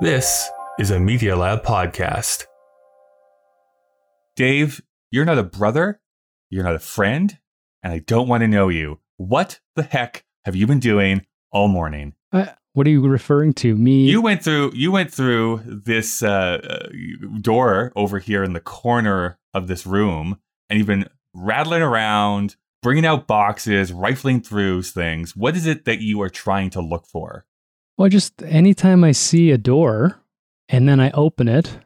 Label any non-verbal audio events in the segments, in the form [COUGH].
This is a Media Lab podcast. Dave, you're not a brother, you're not a friend, and I don't want to know you. What the heck have you been doing all morning? Uh, what are you referring to? Me? You went through you went through this uh, uh, door over here in the corner of this room, and you've been rattling around, bringing out boxes, rifling through things. What is it that you are trying to look for? Well, just anytime I see a door and then I open it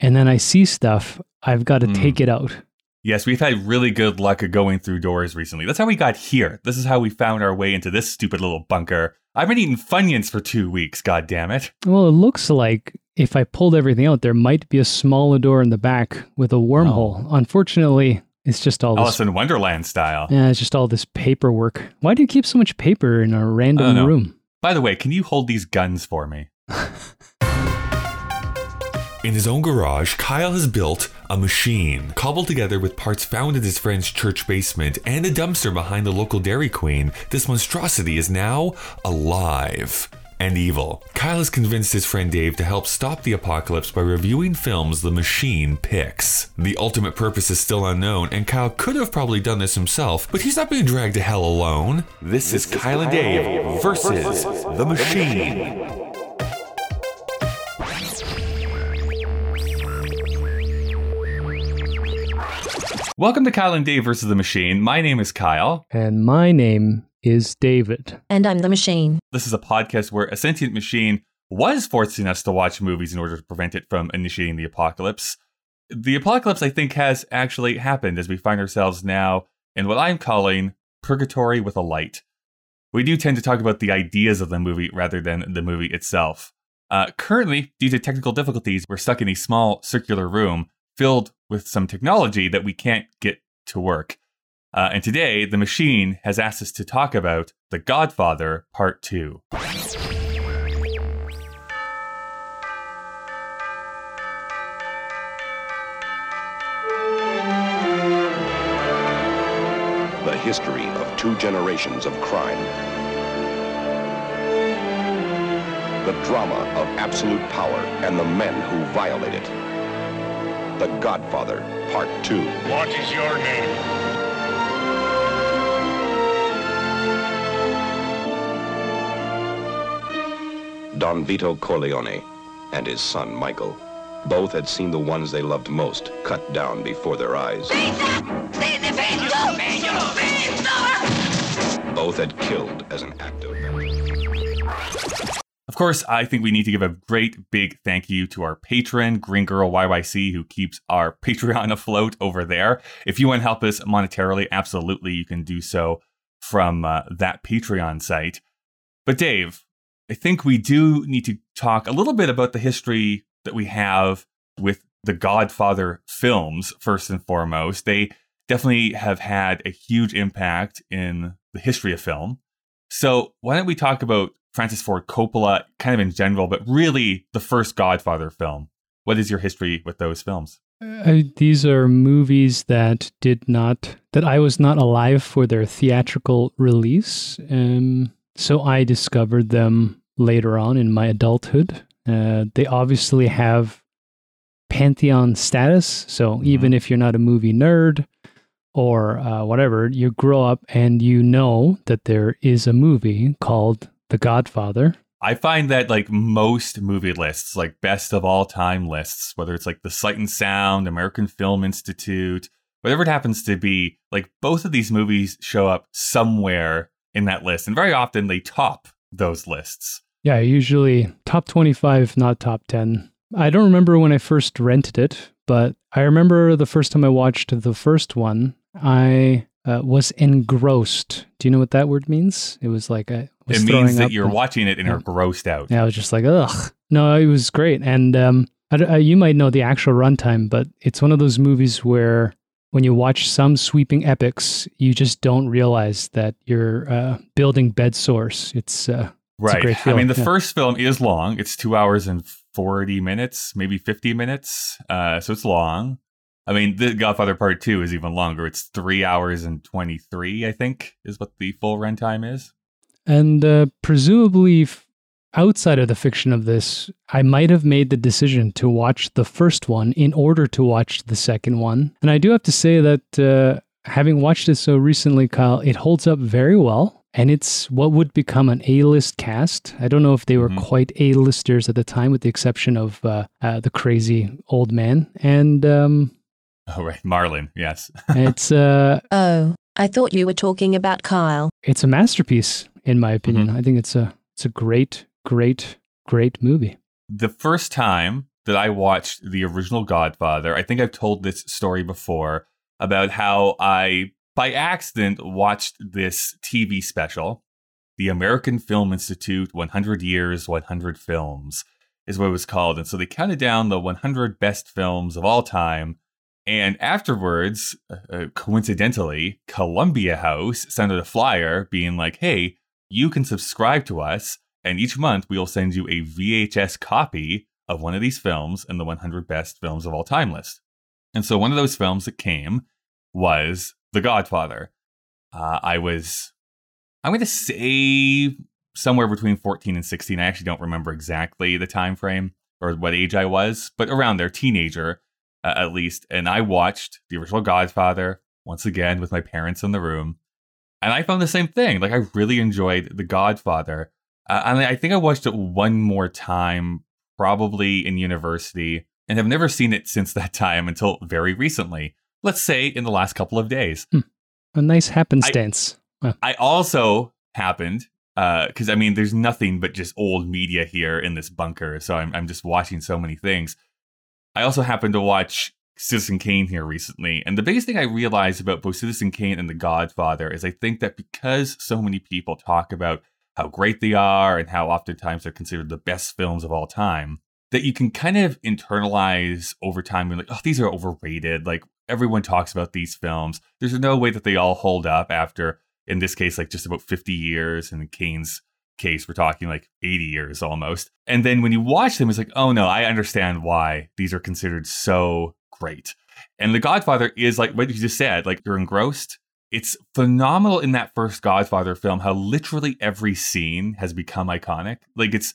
and then I see stuff, I've got to Mm. take it out. Yes, we've had really good luck at going through doors recently. That's how we got here. This is how we found our way into this stupid little bunker. I've been eating Funyuns for two weeks, god damn it. Well, it looks like if I pulled everything out, there might be a smaller door in the back with a wormhole. Unfortunately, it's just all this. Alice in Wonderland style. Yeah, it's just all this paperwork. Why do you keep so much paper in a random room? By the way, can you hold these guns for me? In his own garage, Kyle has built a machine cobbled together with parts found in his friend's church basement and a dumpster behind the local Dairy Queen. This monstrosity is now alive and evil. Kyle has convinced his friend Dave to help stop the apocalypse by reviewing films the machine picks. The ultimate purpose is still unknown, and Kyle could have probably done this himself, but he's not being dragged to hell alone. This, is Kyle and Dave versus the machine. Welcome to Kyle and Dave versus the Machine. My name is Kyle. And my name is David. And I'm the machine. This is a podcast where a sentient machine was forcing us to watch movies in order to prevent it from initiating the apocalypse. The apocalypse, I think, has actually happened as we find ourselves now in what I'm calling purgatory with a light. We do tend to talk about the ideas of the movie rather than the movie itself. Uh, currently, due to technical difficulties, we're stuck in a small circular room filled with some technology that we can't get to work. Uh, and today, the machine has asked us to talk about The Godfather Part 2. the history of two generations of crime. The drama of absolute power and the men who violate it. The Godfather, Part 2. What is your name? Don Vito Corleone and his son Michael. Both had seen the ones they loved most cut down before their eyes. Both had killed as an act of. Of course, I think we need to give a great big thank you to our patron, Green Girl YYC, who keeps our [LAUGHS] Patreon afloat over there. If you want to help us monetarily, absolutely, you can do so from uh, that Patreon site. But Dave, I think we do need to talk a little bit about the history that we have with the Godfather films, first and foremost. They definitely have had a huge impact in the history of film. So, why don't we talk about Francis Ford Coppola kind of in general, but really the first Godfather film? What is your history with those films? Uh, these are movies that did not that I was not alive for their theatrical release. Um, so I discovered them later on in my adulthood. Uh, they obviously have pantheon status. So even if you're not a movie nerd or uh, whatever, you grow up and you know that there is a movie called The Godfather. I find that like most movie lists, like best of all time lists, whether it's like the Sight and Sound, American Film Institute, whatever it happens to be, like both of these movies show up somewhere in that list. And very often they top those lists. Yeah, usually top 25, not top 10. I don't remember when I first rented it, but I remember the first time I watched the first one, I uh, was engrossed. Do you know what that word means? It was like I was It means that you're and- watching it and are grossed out. Yeah, I was just like, ugh. No, it was great. And um, I don't- uh, you might know the actual runtime, but it's one of those movies where when you watch some sweeping epics, you just don't realize that you're uh, building bed source. It's uh, It's a Right. great I mean, the yeah. first film is long. It's two hours and 40 minutes, maybe 50 minutes. Uh, so it's long. I mean, The Godfather Part 2 is even longer. It's three hours and 23, I think, is what the full runtime is. And uh, presumably, f- outside of the fiction of this, I might have made the decision to watch the first one in order to watch the second one. And I do have to say that uh, having watched it so recently, Kyle, it holds up very well. And it's what would become an A list cast. I don't know if they were Mhm. quite A listers at the time, with the exception of uh, uh, the crazy old man. And um, Oh, right. Marlon, yes. [LAUGHS] it's uh, Oh, I thought you were talking about Kyle. it's a masterpiece, in my opinion. Mm-hmm. I think it's a it's a great, great, great movie. the first time that I watched the original Godfather, I think I've told this story before about how I, by accident, watched this TV special, the American Film Institute 100 Years, 100 Films, is what it was called. And so they counted down the 100 best films of all time. And afterwards, uh, coincidentally, Columbia House sent out a flyer being like, hey, you can subscribe to us and each month we will send you a VHS copy of one of these films in the 100 best films of all time list. And so one of those films that came was The Godfather. Uh, I was, I'm going to say somewhere between 14 and 16. I actually don't remember exactly the time frame or what age I was, but around there, teenager uh, at least. And I watched the original Godfather once again with my parents in the room. And I found the same thing. Like I really enjoyed The Godfather. Uh, and I think I watched it one more time, probably in university, and I've never seen it since [LAUGHS] that time until very recently. Let's say in the last couple of days. A nice happenstance. Well, I also happened because I mean, there's nothing but just old media here in this bunker, so I'm I'm just watching so many things. I also happened to watch Citizen Kane here recently, and the biggest thing I realized about both Citizen Kane and The Godfather is I think that because so many people talk about how great they are and how oftentimes they're considered the best films of all time, that you can kind of internalize over time. You're like, oh, these are overrated. Like everyone talks about these films. There's no way that they all hold up after, in this case, like just about 50 years. And in Kane's case, we're talking like 80 years almost. And then when you watch them, it's like, oh no, I understand why these are considered so great. And The Godfather is like what you just said, like you're engrossed. It's phenomenal in that first Godfather film how literally every scene has become iconic. Like it's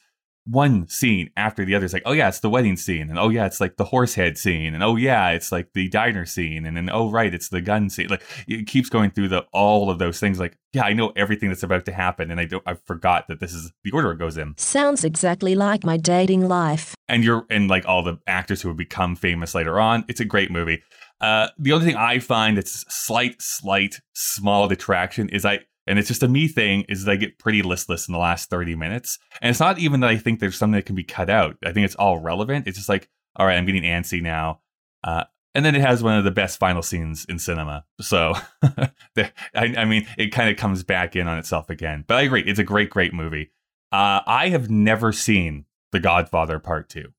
one scene after the other. It's like, oh yeah, it's the wedding scene, and oh yeah, it's like the horse head scene, and oh yeah, it's like the diner scene, and then oh right, it's the gun scene. Like it keeps going through the all of those things. Like yeah, I know everything that's about to happen, and I don't, I forgot that this is the order it goes in. Sounds exactly like my dating life. And you're and like all the actors who have become famous later on. It's a great movie. Uh, the only thing I find that's slight, slight, small detraction is I, and it's just a me thing, is that I get pretty listless in the last 30 minutes. And it's not even that I think there's something that can be cut out. I think it's all relevant. It's just like, all right, I'm getting antsy now. Uh, and then it has one of the best final scenes in cinema. So, [LAUGHS] I, I mean, it kind of comes back in on itself again. But I agree, it's a great, great movie. Uh, I have never seen The Godfather Part 2.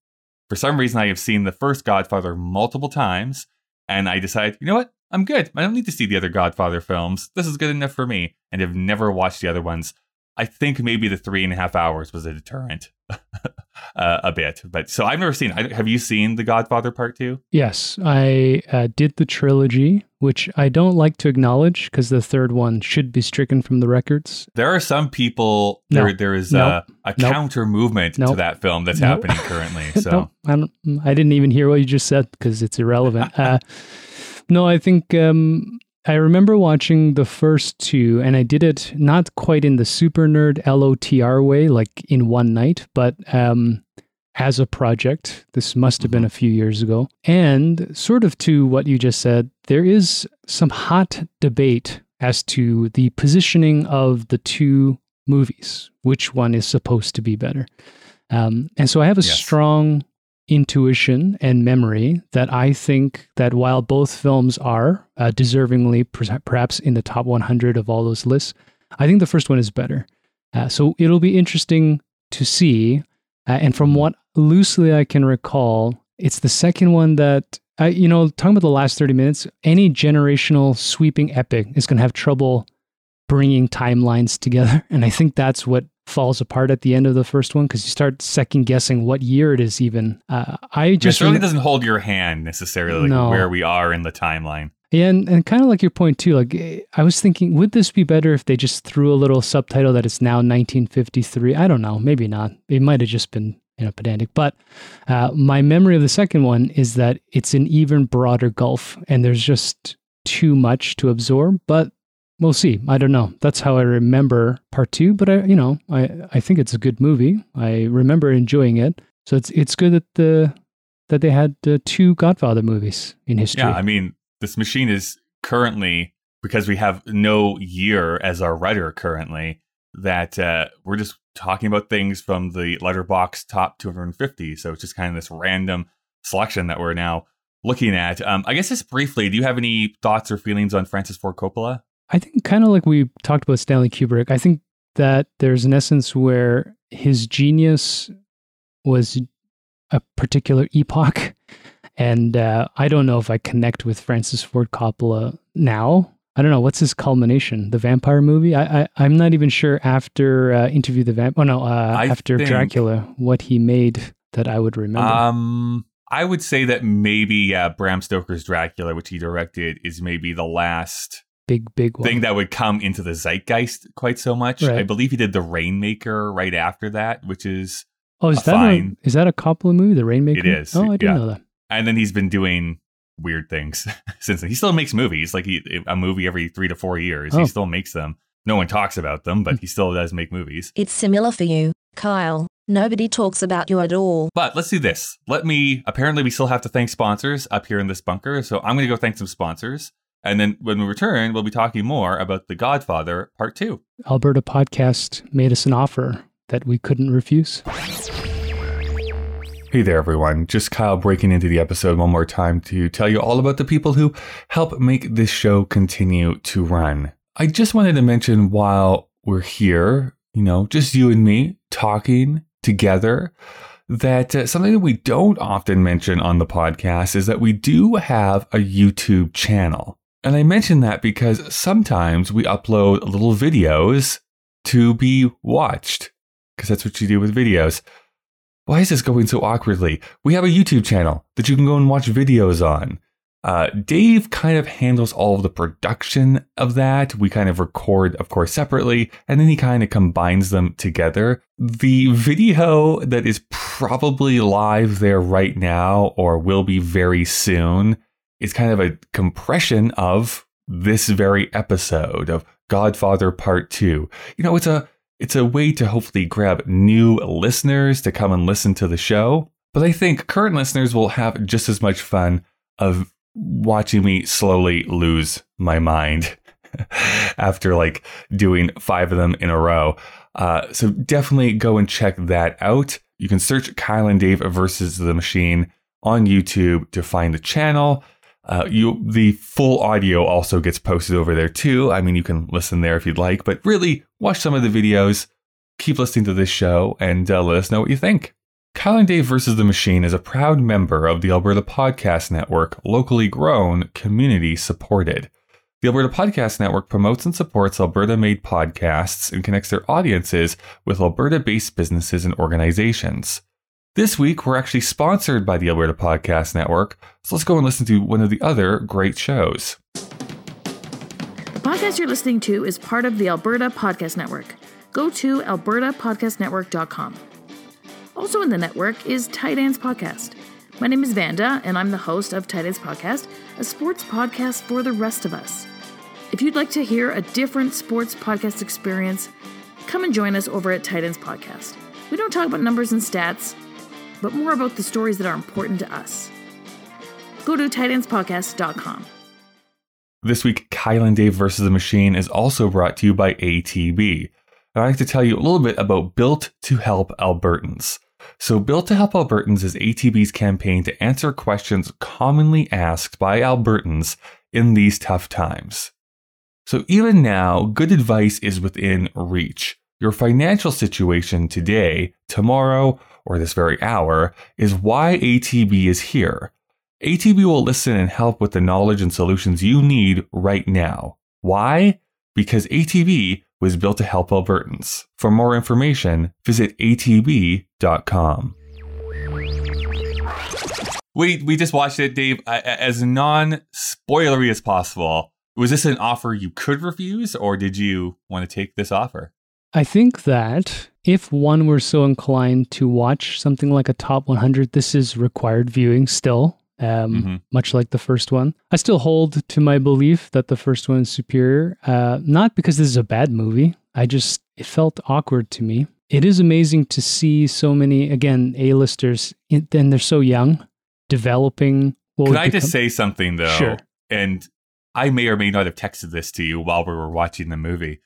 For some reason, I have seen the first Godfather multiple times, and I decided, you know what? I'm good. I don't need to see the other Godfather films. This is good enough for me, and have never watched the other ones. I think maybe the three and a half hours was a deterrent [LAUGHS] uh, a bit. But so I've never seen. I, have you seen The Godfather Part Two? Yes, I uh, did the trilogy, which I don't like to acknowledge because the third one should be stricken from the records. There are some people. No. There, there is No. a, a Nope. counter movement to that film that's Nope. happening currently. [LAUGHS] So I, don't, I didn't even hear what you just said because it's irrelevant. [LAUGHS] uh, no, I think um, I remember watching the first two, and I did it not quite in the super nerd LOTR way, like in one night, but um, as a project. This must have been a few years ago. And sort of to what you just said, there is some hot debate as to the positioning of the two movies, which one is supposed to be better. Um, and so I have a Yes. strong intuition and memory that I think that while both films are uh, deservingly per- perhaps in the top 100 of all those lists, I think the first one is better. Uh, so it'll be interesting to see. Uh, and from what loosely I can recall, it's the second one that, uh, you know, talking about the last 30 minutes, any generational sweeping epic is going to have trouble bringing timelines together. [LAUGHS] And I think that's what falls apart at the end of the first one because you start second guessing what year it is even. Uh, I it just certainly rem- doesn't hold your hand necessarily like No. where we are in the timeline. Yeah, and, and kind of like your point too. Like I was thinking, would this be better if they just threw a little subtitle that it's now 1953? I don't know, maybe not. It might have just been you know pedantic. But uh, my memory of the second one is that it's an even broader gulf, and there's just too much to absorb. But we'll see. I don't know. That's how I remember part two. But I, you know, I I think it's a good movie. I remember enjoying it. So it's it's good that the that they had uh, two Godfather movies in history. Yeah, I mean, this machine is currently because we have no year as our writer currently that uh, we're just talking about things from the Letterboxd top 250 so it's just kind of this random selection that we're now looking at um, i guess just briefly do you have any thoughts or feelings on francis ford coppola I think kind of like we talked about Stanley Kubrick. I think that there's an essence where his genius was a particular epoch, and uh, I don't know if I connect with Francis Ford Coppola now. I don't know what's his culmination. The vampire movie. I, I I'm not even sure after uh, Interview the Vamp. Oh no, uh, after Dracula, what he made that I would remember. um i would say that maybe yeah bram stoker's dracula which he directed is maybe the last big big one. thing that would come into the zeitgeist quite so much Right. i believe he did the rainmaker right after that which is oh, is a that a, is that a Coppola movie? The Rainmaker. It is, Oh, I didn't yeah. know that. and then he's been doing weird things [LAUGHS] since then. He still makes movies, like he, a movie every three to four years. Oh. He still makes them. No one talks about them, but hmm. he still does make movies. It's similar for you, Kyle. Nobody talks about you at all. But let's do this. Let me. Apparently, we still have to thank sponsors up here in this bunker. So I'm going to go thank some sponsors. And then when we return, we'll be talking more about The Godfather Part 2. Alberta Podcast made us an offer that we couldn't refuse. Hey there, everyone. Just Kyle breaking into the episode one more time to tell you all about the people who help make this show continue to run. I just wanted to mention while we're here, you know, just you and me talking together, that uh, something that we don't often mention on the podcast is that we do have a YouTube channel. And I mention that because sometimes we upload little videos to be watched, because that's what you do with videos. Why is this going so awkwardly? We have a YouTube channel that you can go and watch videos on. Uh, Dave kind of handles all of the production of that. We kind of record, of course, separately, and then he kind of combines them together. The video that is probably live there right now or will be very soon is kind of a compression of this very episode of Godfather Part 2. You know, it's a it's a way to hopefully grab new listeners to come and listen to the show. But I think current listeners will have just as much fun of watching me slowly lose my mind [LAUGHS] after like doing five of them in a row. Uh, so definitely go and check that out. You can search Kyle and Dave versus the Machine on YouTube to find the channel. Uh, you the full audio also gets posted over there too. I mean, you can listen there if you'd like, but really watch some of the videos. Keep listening to this show and uh, let us know what you think. Kyle and Dave versus the Machine is a proud member of the Alberta Podcast Network, locally grown, community supported. The Alberta Podcast Network promotes and supports Alberta made podcasts and connects their audiences with Alberta based businesses and organizations. This week, we're actually sponsored by the Alberta Podcast Network, so let's go and listen to one of the other great shows. The podcast you're listening to is part of the Alberta Podcast Network. Go to albertapodcastnetwork.com. Also in the network is Tight Ends Podcast. My name is Vanda, and I'm the host of Tight Ends Podcast, a sports podcast for the rest of us. If you'd like to hear a different sports podcast experience, come and join us over at Tight Ends Podcast. We don't talk about numbers and stats, but more about the stories that are important to us. Go to tightendspodcast.com. This week, Kyle and Dave versus the Machine is also brought to you by ATB. I'd like to tell you a little bit about Built to Help Albertans. So, Built to Help Albertans is ATB's campaign to answer questions commonly asked by Albertans in these tough times. So, even now, good advice is within reach. Your financial situation today, tomorrow, or this very hour is why ATB is here. ATB will listen and help with the knowledge and solutions you need right now. Why? Because ATB was built to help Albertans. For more information, visit atb.com. We we just watched it, Dave. As non spoilery as possible, was this an offer you could refuse, or did you want to take this offer? I think that if one were so inclined to watch something like a top 100, this is required viewing still, um, Mm-hmm. much like the first one. I still hold to my belief that the first one is superior, uh, not because this is a bad movie. I just, it felt awkward to me. It is amazing to see so many, again, A-listers, and they're so young, developing. what Can would I just say something though? Sure. And I may or may not have texted this to you while we were watching the movie.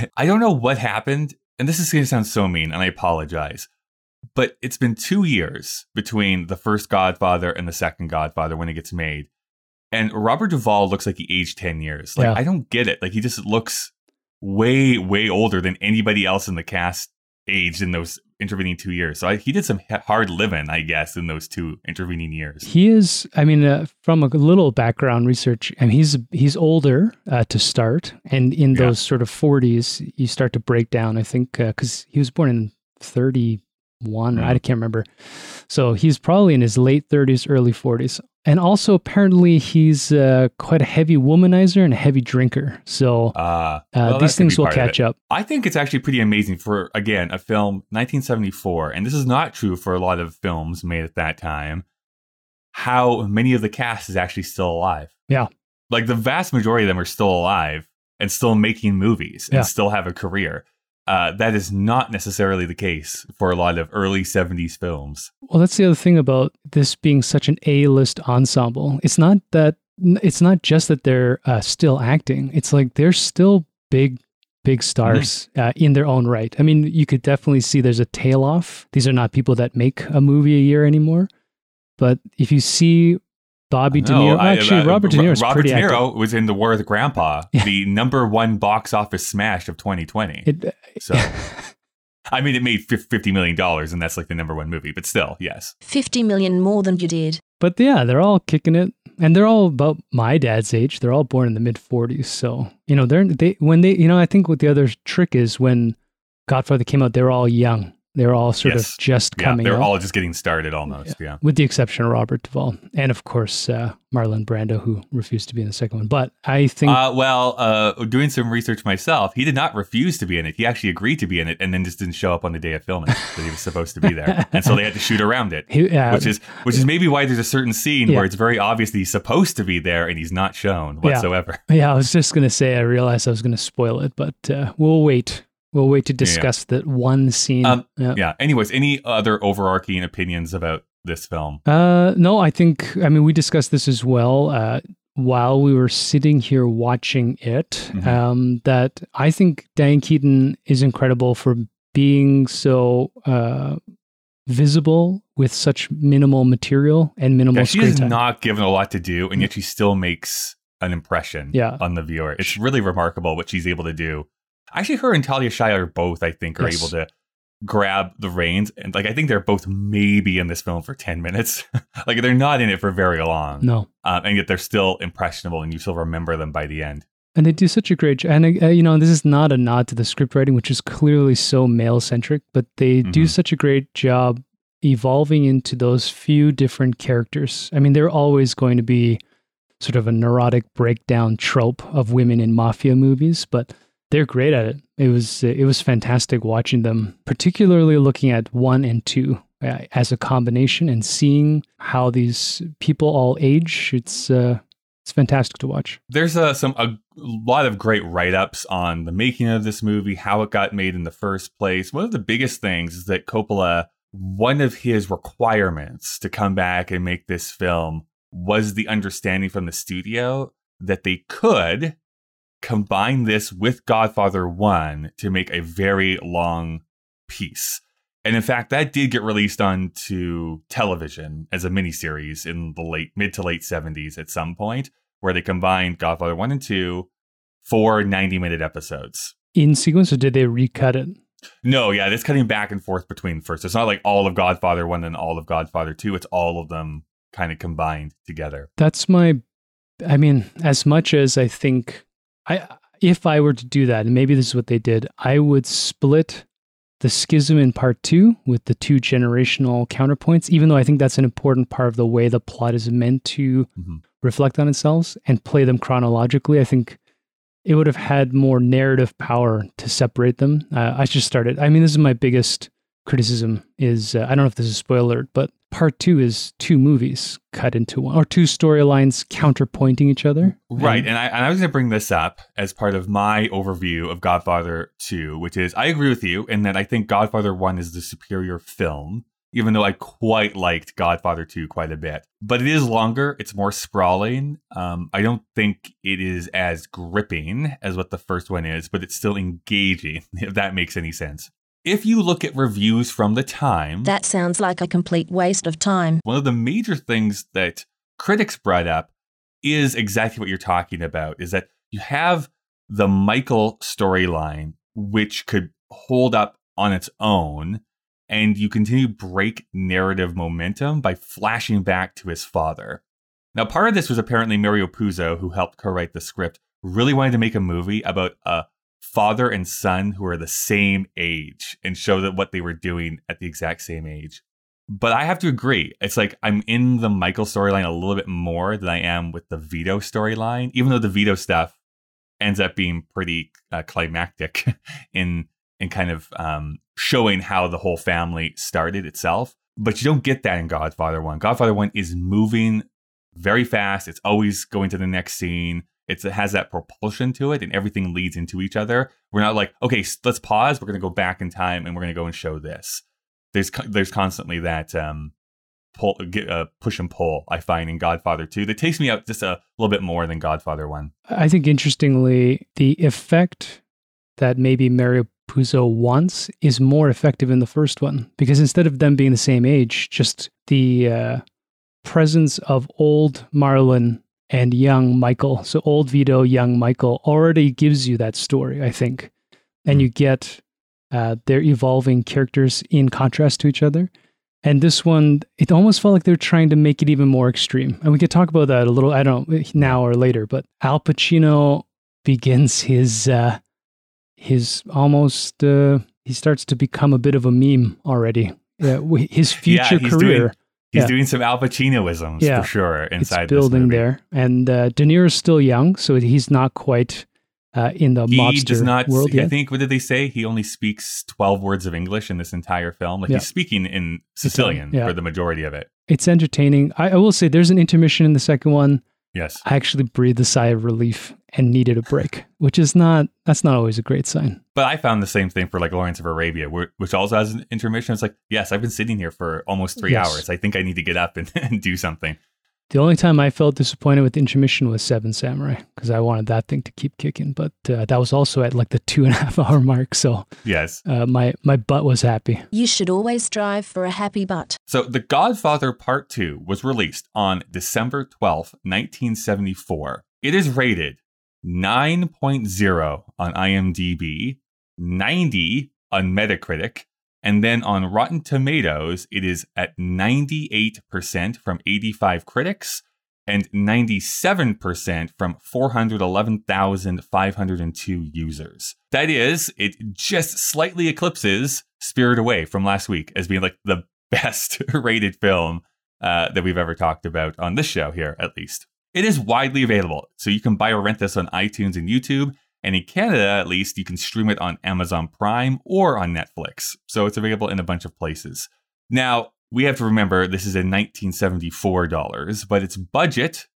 [LAUGHS] I don't know what happened, and this is going to sound so mean, and I apologize. But it's been two years between the first Godfather and the second Godfather when it gets made. And Robert Duvall looks like he aged 10 years. Like, Yeah. I don't get it. Like, he just looks way, way older than anybody else in the cast aged in those intervening two years. So I, he did some hard living, I guess, in those two intervening years. He is. I mean, uh, from a little background research, I mean, he's he's older uh, to start, and in Yeah. those sort of forties, you start to break down. I think because he was born in thirty one, or I can't remember. So he's probably in his late thirties, early forties, and also apparently he's uh, quite a heavy womanizer and a heavy drinker. So Uh, uh, well, these things will catch up. I think it's actually pretty amazing for again a film 1974, and this is not true for a lot of films made at that time. How many of the cast is actually still alive? Yeah. like the vast majority of them are still alive and still making movies and Yeah. still have a career. Uh, that is not necessarily the case for a lot of early 70s films. Well, that's the other thing about this being such an A-list ensemble. It's not that it's not just that they're uh, still acting. It's like they're still big, big stars uh, in their own right. I mean, you could definitely see there's a tail off. These are not people that make a movie a year anymore. But if you see Bobby De No, Niro, I- actually uh, Robert De Niro is Robert pretty De Niro active. was in The War of the Grandpa, Yeah. the number one box office smash of 2020. It, So, I mean, it made $50 million, and that's like the number one movie, but still, yes. 50 million more than you did. But yeah, they're all kicking it, and they're all about my dad's age. They're all born in the mid '40s, so you know they're they when they you know I think what the other trick is when Godfather came out, they were all young. They were all sort Yes. of just Yeah, coming they're out, all just getting started almost, yeah. with the exception of Robert Duvall, and of course uh, Marlon Brando, who refused to be in the second one. But I think Uh, well, uh, doing some research myself, he did not refuse to be in it. He actually agreed to be in it and then just didn't show up on the day of filming [LAUGHS] that he was supposed to be there. And so they had to shoot around it. he, uh, Which is which is maybe why there's a certain scene Yeah. where it's very obvious that he's supposed to be there and he's not shown Yeah. whatsoever. yeah, I was just gonna say I realized I was gonna spoil it, but uh, we'll wait. We'll wait to discuss that one scene. Um, Yeah. Yeah. Anyways, any other overarching opinions about this film? Uh, no, I think, I mean, we discussed this as well uh, while we were sitting here watching it. Mhm. Um, that I think Diane Keaton is incredible for being so uh, visible with such minimal material and minimal Yeah, she is time. not given a lot to do, and yet she still makes an impression Yeah. on the viewer. It's really remarkable what she's able to do. Actually, her and Talia Shire both, I think, are Yes. able to grab the reins, and like I think they're both maybe in this film for ten minutes. [LAUGHS] like they're not in it for very long, no. um, and yet they're still impressionable, and you still remember them by the end. And they do such a great job. And, uh, you know, this is not a nod to the script writing, which is clearly so male centric, but they do Mhm. such a great job evolving into those few different characters. I mean, they're always going to be sort of a neurotic breakdown trope of women in mafia movies, but they're great at it. It was it was fantastic watching them, particularly looking at one and two uh, as a combination and seeing how these people all age. It's uh, it's fantastic to watch. There's uh, some a lot of great write ups on the making of this movie, how it got made in the first place. One of the biggest things is that Coppola, one of his requirements to come back and make this film was the understanding from the studio that they could combine this with Godfather 1 to make a very long piece. And in fact, that did get released onto television as a miniseries in the late mid to late 70s at some point, where they combined Godfather 1 and 2 for 90 minute episodes. In sequence, or did they recut it? No, yeah, it's cutting back and forth between first. It's not like all of Godfather 1 and all of Godfather 2. It's all of them kind of combined together. That's my. I mean, as much as I think, I if I were to do that, and maybe this is what they did, I would split the schism in part two with the two generational counterpoints, even though I think that's an important part of the way the plot is meant to Mhm. reflect on itself and play them chronologically, I think it would have had more narrative power to separate them. Uh, I just started. I mean, this is my biggest criticism. Is uh, I don't know if this is spoiler, alert, but part two is two movies cut into one, or two storylines counterpointing each other. Right. And- And I, and I was going to bring this up as part of my overview of Godfather 2, which is I agree with you in that I think Godfather 1 is the superior film, even though I quite liked Godfather 2 quite a bit. But it is longer, it's more sprawling. Um, I don't think it is as gripping as what the first one is, but it's still engaging, [LAUGHS] if that makes any sense. If you look at reviews from the time, That sounds like a complete waste of time. one of the major things that critics brought up is exactly what you're talking about is that you have the Michael storyline which could hold up on its own and you continue to break narrative momentum by flashing back to his father. Now part of this was apparently Mario Puzo who helped co-write the script really wanted to make a movie about a father and son who are the same age and show that what they were doing at the exact same age. But I have to agree. It's like I'm in the Michael storyline a little bit more than I am with the Vito storyline, even though the Vito stuff ends up being pretty uh, climactic [LAUGHS] in in kind of um, showing how the whole family started itself. But you don't get that in Godfather One. Godfather One is moving very fast. It's always going to the next scene. It's, it has that propulsion to it, and everything leads into each other. We're not like, okay, let's pause. We're going to go back in time, and we're going to go and show this there's there's constantly that um pull uh, push and pull I find in Godfather 2 that takes me out just a little bit more than Godfather 1. I think interestingly, the effect that maybe Mario Puzo wants is more effective in the first one because instead of them being the same age, just the uh, presence of old Marlon and young Michael, so old Vito, young Michael, already gives you that story, I think. And you get uh, their evolving characters in contrast to each other. And this one, it almost felt like they're trying to make it even more extreme. And we could talk about that a little, I don't know, now or later, but Al Pacino begins his, uh, his almost, uh, he starts to become a bit of a meme already. Yeah, w- his [LAUGHS] Yeah, future he's career. doing- He's Yeah. doing some Al Pacinoisms Yeah. for sure inside it's building there. And uh, De Niro's still young, so he's not quite uh, in the He mobster does not. world I think what did they say? He only speaks twelve words of English in this entire film. Like Yeah. he's speaking in Sicilian yeah. for the majority of it. It's entertaining. I, I will say there's an intermission in the second one. Yes. I actually breathed a sigh of relief and needed a break, which is not that's not always a great sign. But I found the same thing for like Lawrence of Arabia, which also has an intermission. It's like, yes, I've been sitting here for almost three Yes. hours. I think I need to get up and, [LAUGHS] and do something. The only time I felt disappointed with intermission was Seven Samurai because I wanted that thing to keep kicking, but uh, that was also at like the two and a half [LAUGHS] hour mark. So Yes. uh, my my butt was happy. You should always strive for a happy butt. So, The Godfather Part 2 was released on December 12th, 1974. It is rated 9.0 on IMDb, 90 on Metacritic, and then on Rotten Tomatoes, it is at 98% from 85 critics and 97% from 411,502 users. That is, it just slightly eclipses Spirited Away from last week as being like the [LAUGHS] best rated film uh, that we've ever talked about on this show here, at least. It is widely available, so you can buy or rent this on iTunes and YouTube. And in Canada, at least, you can stream it on Amazon Prime or on Netflix. So it's available in a bunch of places. Now, we have to remember this is in 1974 dollars, but its budget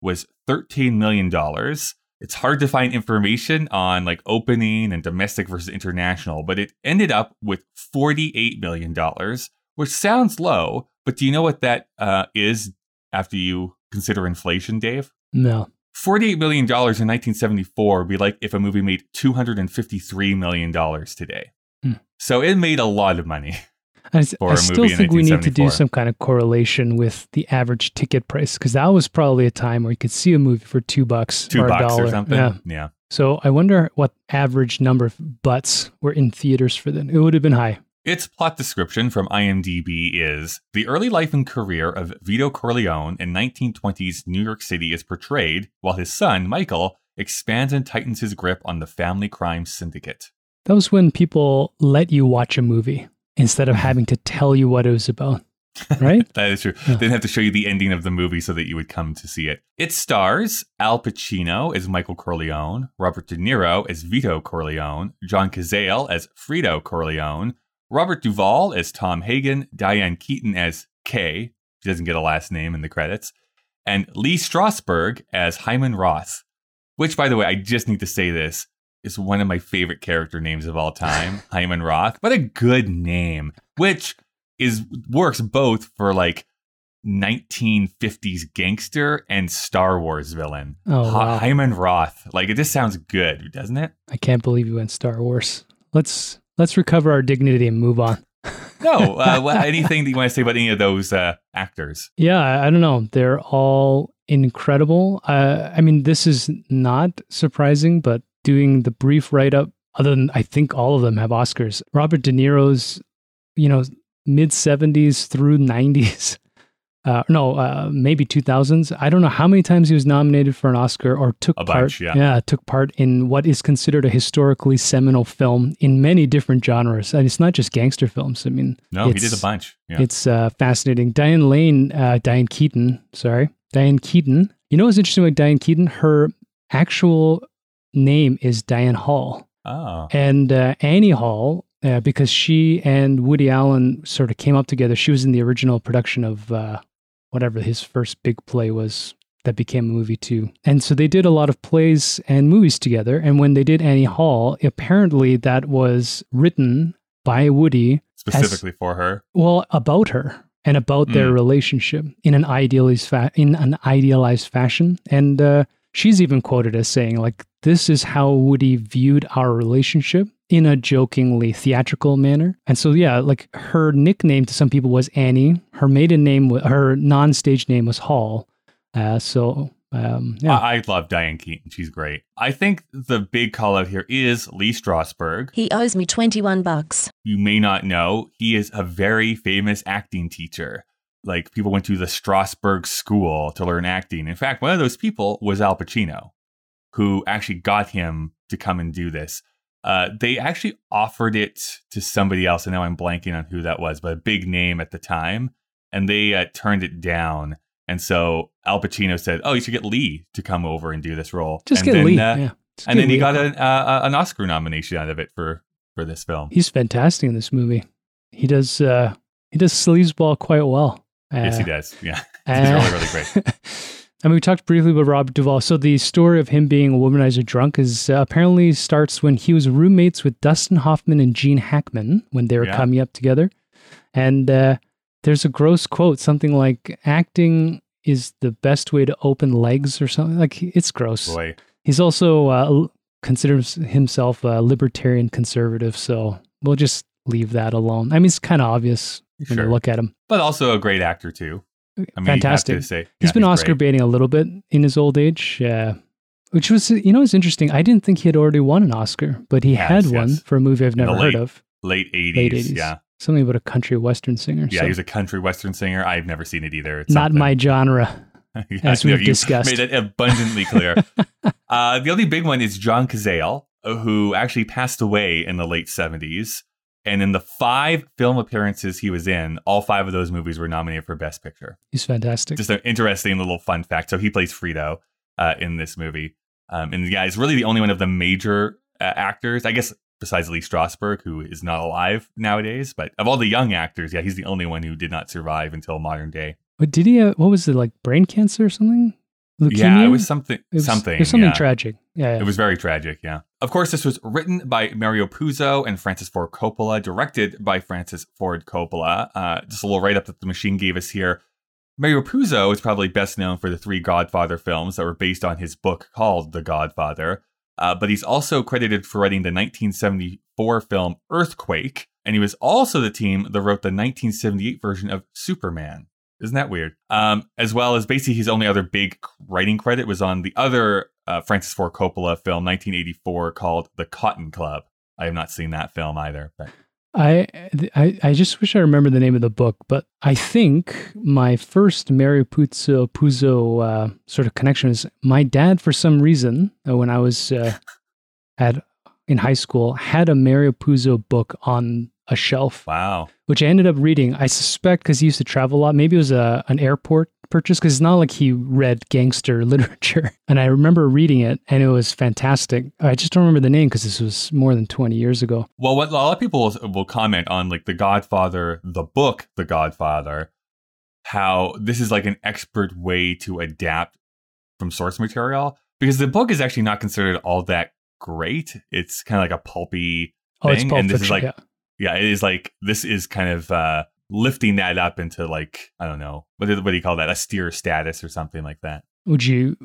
was 13 million dollars. It's hard to find information on like opening and domestic versus international, but it ended up with 48 million dollars, which sounds low. But do you know what that uh, is after you consider inflation, Dave? No, $48 million in 1974 would be like if a movie made $253 million today. Hmm. So it made a lot of money. I, s- For I a still think we need to do some kind of correlation with the average ticket price because that was probably a time where you could see a movie for two bucks Two or a dollar. or something. Yeah. yeah. So I wonder what average number of butts were in theaters for then. It would have been high. Its plot description from IMDb is The early life and career of Vito Corleone in 1920s New York City is portrayed, while his son, Michael, expands and tightens his grip on the family crime syndicate. That was when people let you watch a movie instead of [LAUGHS] having to tell you what it was about. Right? [LAUGHS] that is true. Yeah. They didn't have to show you the ending of the movie so that you would come to see it. It stars Al Pacino as Michael Corleone, Robert De Niro as Vito Corleone, John Cazale as Fredo Corleone, Robert Duvall as Tom Hagen, Diane Keaton as Kay. She doesn't get a last name in the credits, and Lee Strasberg as Hyman Roth. Which, by the way, I just need to say this is one of my favorite character names of all time, [LAUGHS] Hyman Roth. What a good name! Which is works both for like 1950s gangster and Star Wars villain. Oh, wow. Hyman Roth. Like it just sounds good, doesn't it? I can't believe you went Star Wars. Let's let's recover our dignity and move on. No, uh, [LAUGHS] anything that you want to say about any of those uh, actors? Yeah, I I don't know. They're all incredible. Uh, I mean, this is not surprising, but doing the brief write up, other than I think all of them have Oscars. Robert De Niro's, you know, mid 70s through 90s. Uh, no, uh, maybe 2000s. I don't know how many times he was nominated for an Oscar or took A part. bunch, yeah. took part in what is considered a historically seminal film in many different genres. And it's not just gangster films. I mean, No, he did a bunch. Yeah. it's uh, fascinating. Diane Lane, uh, Diane Keaton, sorry, Diane Keaton. You know what's interesting about Diane Keaton? Her actual name is Diane Hall, oh, and uh, Annie Hall, uh, because she and Woody Allen sort of came up together. She was in the original production of uh, whatever his first big play was that became a movie too. And so they did a lot of plays and movies together. And when they did Annie Hall, apparently that was written by Woody specifically for her. well about her and about their Mm. relationship in an idealized fa- in an idealized fashion and uh, she's even quoted as saying like this is how woody viewed our relationship in a jokingly theatrical manner and so yeah like her nickname to some people was annie her maiden name wa- her non-stage name was hall uh, so um, yeah I, I love Diane Keaton. She's great. I think the big call out here is Lee Strasberg. He owes me 21 bucks. You may not know, he is a very famous acting teacher. Like people went to the Strasberg School to learn acting. In fact, one of those people was Al Pacino, who actually got him to come and do this. Uh, they actually offered it to somebody else, and now I'm blanking on who that was, but a big name at the time, and they uh, turned it down. And so Al Pacino said, "Oh, you should get Lee to come over and do this role." just and get then, lee uh, yeah Just and then he got an, uh, an Oscar nomination out of it for for this film. he's fantastic in this movie he does uh, he does sleazeball quite well yes, he Uh, does. Yeah, [LAUGHS] he's Uh, really, really great. [LAUGHS] I mean, we talked briefly about Rob Duvall. So the story of him being a womanizer drunk is uh, apparently starts when he was roommates with Dustin Hoffman and Gene Hackman when they were Yeah. coming up together. And uh, there's a gross quote, something like "acting is the best way to open legs" or something. Like it's gross. Boy, He's also uh, considers himself a libertarian conservative, so we'll just leave that alone. I mean, it's kind of obvious when Sure. you look at him. but also a great actor too. I mean, Fantastic. You have to say, He's been Oscar great. baiting a little bit in his old age, uh, which was, you know, it's interesting. I didn't think he had already won an Oscar, but he Yes, had one for a movie I've never heard of. late eighties. Late 80s. Yeah, Something about a country western singer. yeah. so He was a country western singer. I've never seen it either. It's not something. my genre. [LAUGHS] Yeah, as we've you discussed. Made it abundantly clear. [LAUGHS] uh, the only big one is John Cazale, who actually passed away in the late 70s. And in the five film appearances he was in, all five of those movies were nominated for Best Picture. He's fantastic. Just an interesting little fun fact. So he plays Fredo uh, in this movie. Um, and yeah, he's really the only one of the major uh, actors, I guess, besides Lee Strasberg, who is not alive nowadays. But of all the young actors, yeah, he's the only one who did not survive until modern day. But did he? Uh, what was it like? Brain cancer or something? Leukemia? Yeah, it was something. It was- something. It was something yeah. tragic. Yeah, yeah. It was very tragic, yeah. Of course, this was written by Mario Puzo and Francis Ford Coppola, directed by Francis Ford Coppola. Uh, just a little write up that the machine gave us here. Mario Puzo is probably best known for the three Godfather films that were based on his book called The Godfather. Uh, but he's also credited for writing the 1974 film Earthquake, and he was also the team that wrote the 1978 version of Superman. Isn't that weird? Um, as well as basically his only other big writing credit was on the other uh, Francis Ford Coppola film, 1984, called The Cotton Club. I have not seen that film either. But I, I I just wish I remember the name of the book, but I think my first Mary Puzo Puzo uh, sort of connection is my dad. For some reason, uh, when I was uh, [LAUGHS] at in high school had a Mario Puzo book on a shelf, Wow. which I ended up reading. I suspect because he used to travel a lot. Maybe it was a an airport purchase because it's not like he read gangster [LAUGHS] literature. And I remember reading it, and it was fantastic. I just don't remember the name because this was more than twenty years ago. Well, what a lot of people will, comment on, like The Godfather, the book, The Godfather, how this is like an expert way to adapt from source material because the book is actually not considered all that great. It's kind of like a pulpy Oh, it's thing, Pulp and this is like yeah. yeah, it is like this is kind of uh lifting that up into like I don't know what do, what do you call that a steer status or something like that. Would you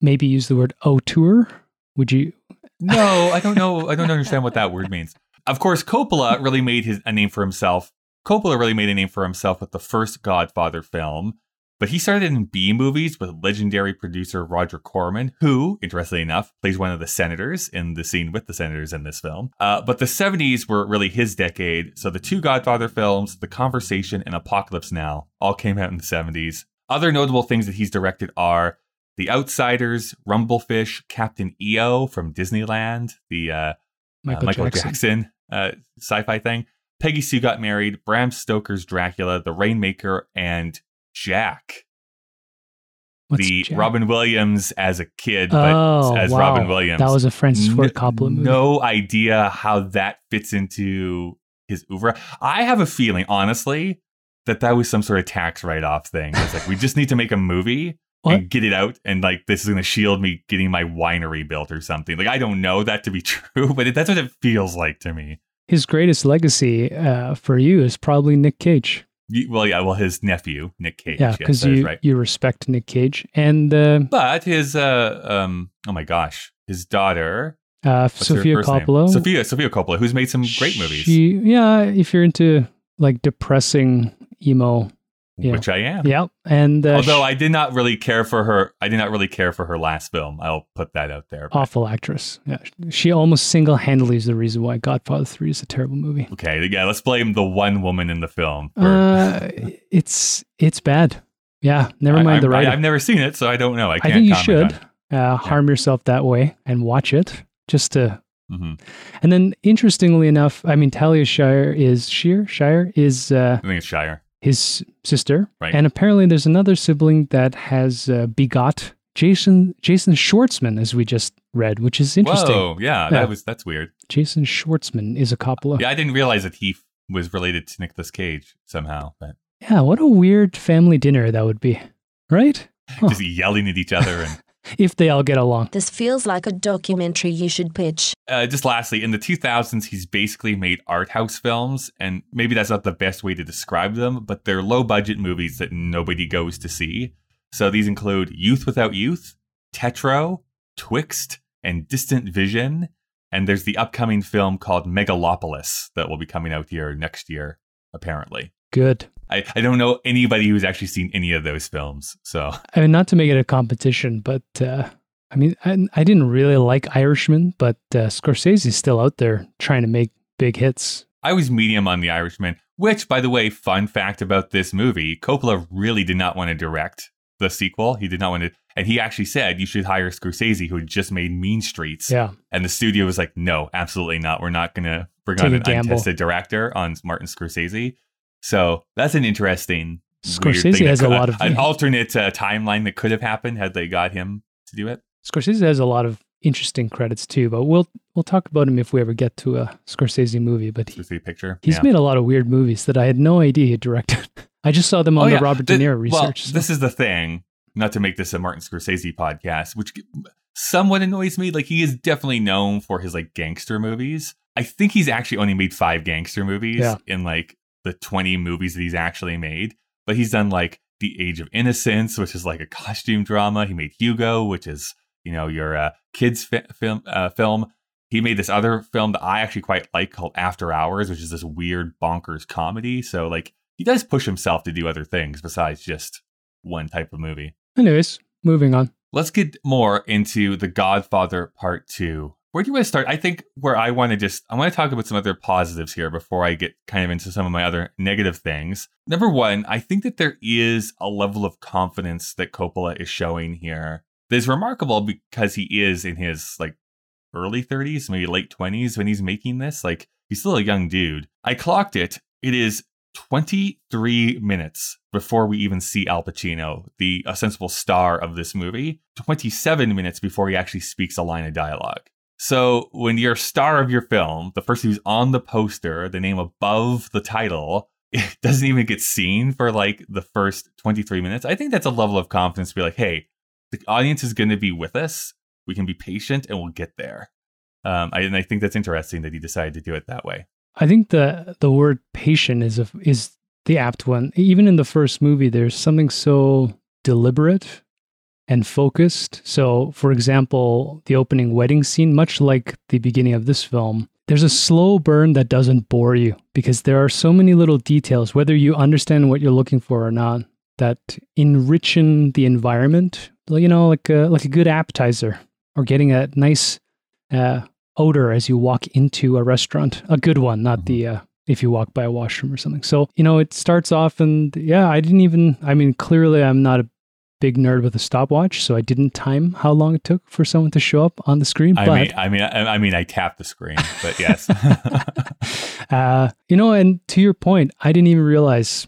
maybe use the word auteur? Would you? No, [LAUGHS] I don't know. I don't understand what that word means. Of course, Coppola really made his a name for himself. Coppola really made a name for himself with the first Godfather film, but he started in B movies with legendary producer Roger Corman, who, interestingly enough, plays one of the senators in the scene with the senators in this film. Uh, but the 70s were really his decade, so the two Godfather films, The Conversation and Apocalypse Now, all came out in the 70s. Other notable things that he's directed are The Outsiders, Rumblefish, Captain EO from Disneyland, the uh, Michael, uh, Michael Jackson. Jackson, uh, sci-fi thing. Peggy Sue got married. Bram Stoker's Dracula, The Rainmaker, and Jack. What's the Jack? Robin Williams as a kid, but Oh, as wow. Robin Williams. That was a Francis Ford Coppola movie. No idea how that fits into his oeuvre. I have a feeling, honestly, that that was some sort of tax write-off thing. It's like we just need to make a movie What? and get it out, and like this is going to shield me getting my winery built or something. Like I don't know that to be [LAUGHS] true, but it, that's what it feels like to me. His greatest legacy uh, for you is probably Nick Cage. Well, yeah, well, his nephew Nick Cage. Yeah, because is you right. you respect Nick Cage and uh, But his, uh, um, oh my gosh, his daughter, uh, Sofia first name? Coppola. Sofia, Sofia Coppola, who's made some great movies, yeah, if you're into like depressing emo, yeah. which I am. yeah, and uh, Although I did not really care for her, I did not really care for her last film. I'll put that out there. but- awful actress. Yeah, she almost single-handedly is the reason why Godfather Three is a terrible movie. Okay, yeah, let's blame the one woman in the film. for- Uh, it's it's bad. Yeah, never mind I, the writing. I, have never seen it, so I don't know. I I, think you should uh, harm yourself that way and watch it just to. Mhm. And then, interestingly enough, I mean, Talia Shire is Shear Shire is uh, I think it's Shire. His sister, Right. and apparently there's another sibling that has uh, begot Jason Jason Schwartzman, as we just read, which is interesting. Whoa, yeah, Yeah. that was that's weird. Jason Schwartzman is a Coppola. Yeah, I didn't realize that he f- was related to Nicolas Cage somehow, but Yeah, what a weird family dinner that would be, right? Huh. just yelling at each other and [LAUGHS] If they all get along. This feels like a documentary you should pitch. Uh, just lastly, in the 2000s, he's basically made art house films, and maybe that's not the best way to describe them, but they're low budget movies that nobody goes to see. So these include Youth Without Youth, Tetro, Twixt, and Distant Vision. And there's the upcoming film called Megalopolis that will be coming out here next year, apparently. Good. I, I don't know anybody who's actually seen any of those films. So I mean, not to make it a competition, but uh, I mean, I, I didn't really like Irishman, but uh, Scorsese's still out there trying to make big hits. I was medium on The Irishman, which, by the way, fun fact about this movie Coppola really did not want to direct the sequel. He did not want to, and he actually said you should hire Scorsese, who had just made Mean Streets. Yeah. And the studio was like, no, absolutely not. We're not going to bring Take on an gamble. untested director on Martin Scorsese. So that's an interesting. weird Scorsese has a lot of- an [LAUGHS] alternate uh, timeline that could have happened had they got him to do it. Scorsese has a lot of interesting credits too, but we'll we'll talk about him if we ever get to a Scorsese movie. But he, Scorsese picture. he's Yeah. made a lot of weird movies that I had no idea he directed. [LAUGHS] I just saw them oh, on Oh, the yeah. Robert De Th- Niro Well, research. so- this is the thing. Not to make this a Martin Scorsese podcast, which somewhat annoys me. Like he is definitely known for his like gangster movies. I think he's actually only made five gangster movies Yeah. in like the twenty movies that he's actually made. But he's done like The Age of Innocence, which is like a costume drama. He made Hugo, which is you know your uh, kids fi- film. Uh, film. He made this other film that I actually quite like called After Hours, which is this weird bonkers comedy. So like he does push himself to do other things besides just one type of movie. Anyways, moving on. Let's get more into The Godfather Part 2. Where do you want to start? I think where I want to just I want to talk about some other positives here before I get kind of into some of my other negative things. Number 1, I think that there is a level of confidence that Coppola is showing here is remarkable because he is in his like early 30s, maybe late 20s when he's making this. Like he's still a young dude. I clocked it. It is 23 minutes before we even see Al Pacino, the ostensible star of this movie. 27 minutes before he actually speaks a line of dialogue. So when you're a star of your film, the person who's on the poster, the name above the title, [LAUGHS] it doesn't even get seen for like the first 23 minutes. I think that's a level of confidence to be like, hey, the audience is going to be with us. We can be patient and we'll get there. Um, I, and I think that's interesting that he decided to do it that way. I think the the word patient is a, is the apt one. Even in the first movie, there's something so deliberate and focused. So, for example, the opening wedding scene, much like the beginning of this film, there's a slow burn that doesn't bore you because there are so many little details, whether you understand what you're looking for or not, that enrichen the environment. You know, like a, like a good appetizer or getting a nice uh, odor as you walk into a restaurant. A good one, not the uh, if you walk by a washroom or something. So, you know, it starts off and yeah, I didn't even, I mean, clearly I'm not a big nerd with a stopwatch, so I didn't time how long it took for someone to show up on the screen. I but, mean, I mean, I, I mean, I tapped the screen, but yes. [LAUGHS] uh, you know, and to your point, I didn't even realize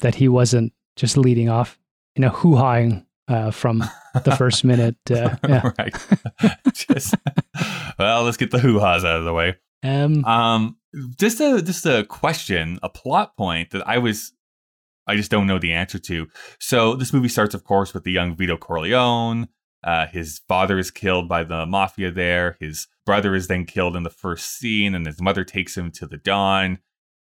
that he wasn't just leading off, you know, hoo-hawing uh, from the first minute. Uh, [LAUGHS] yeah. right. [LAUGHS] just, well, let's get the hoo-has out of the way. Um, Um, just a just a question, a plot point that I was, I just don't know the answer to. So this movie starts, of course, with the young Vito Corleone. Uh, his father is killed by the mafia there. His brother is then killed in the first scene, and his mother takes him to the Don.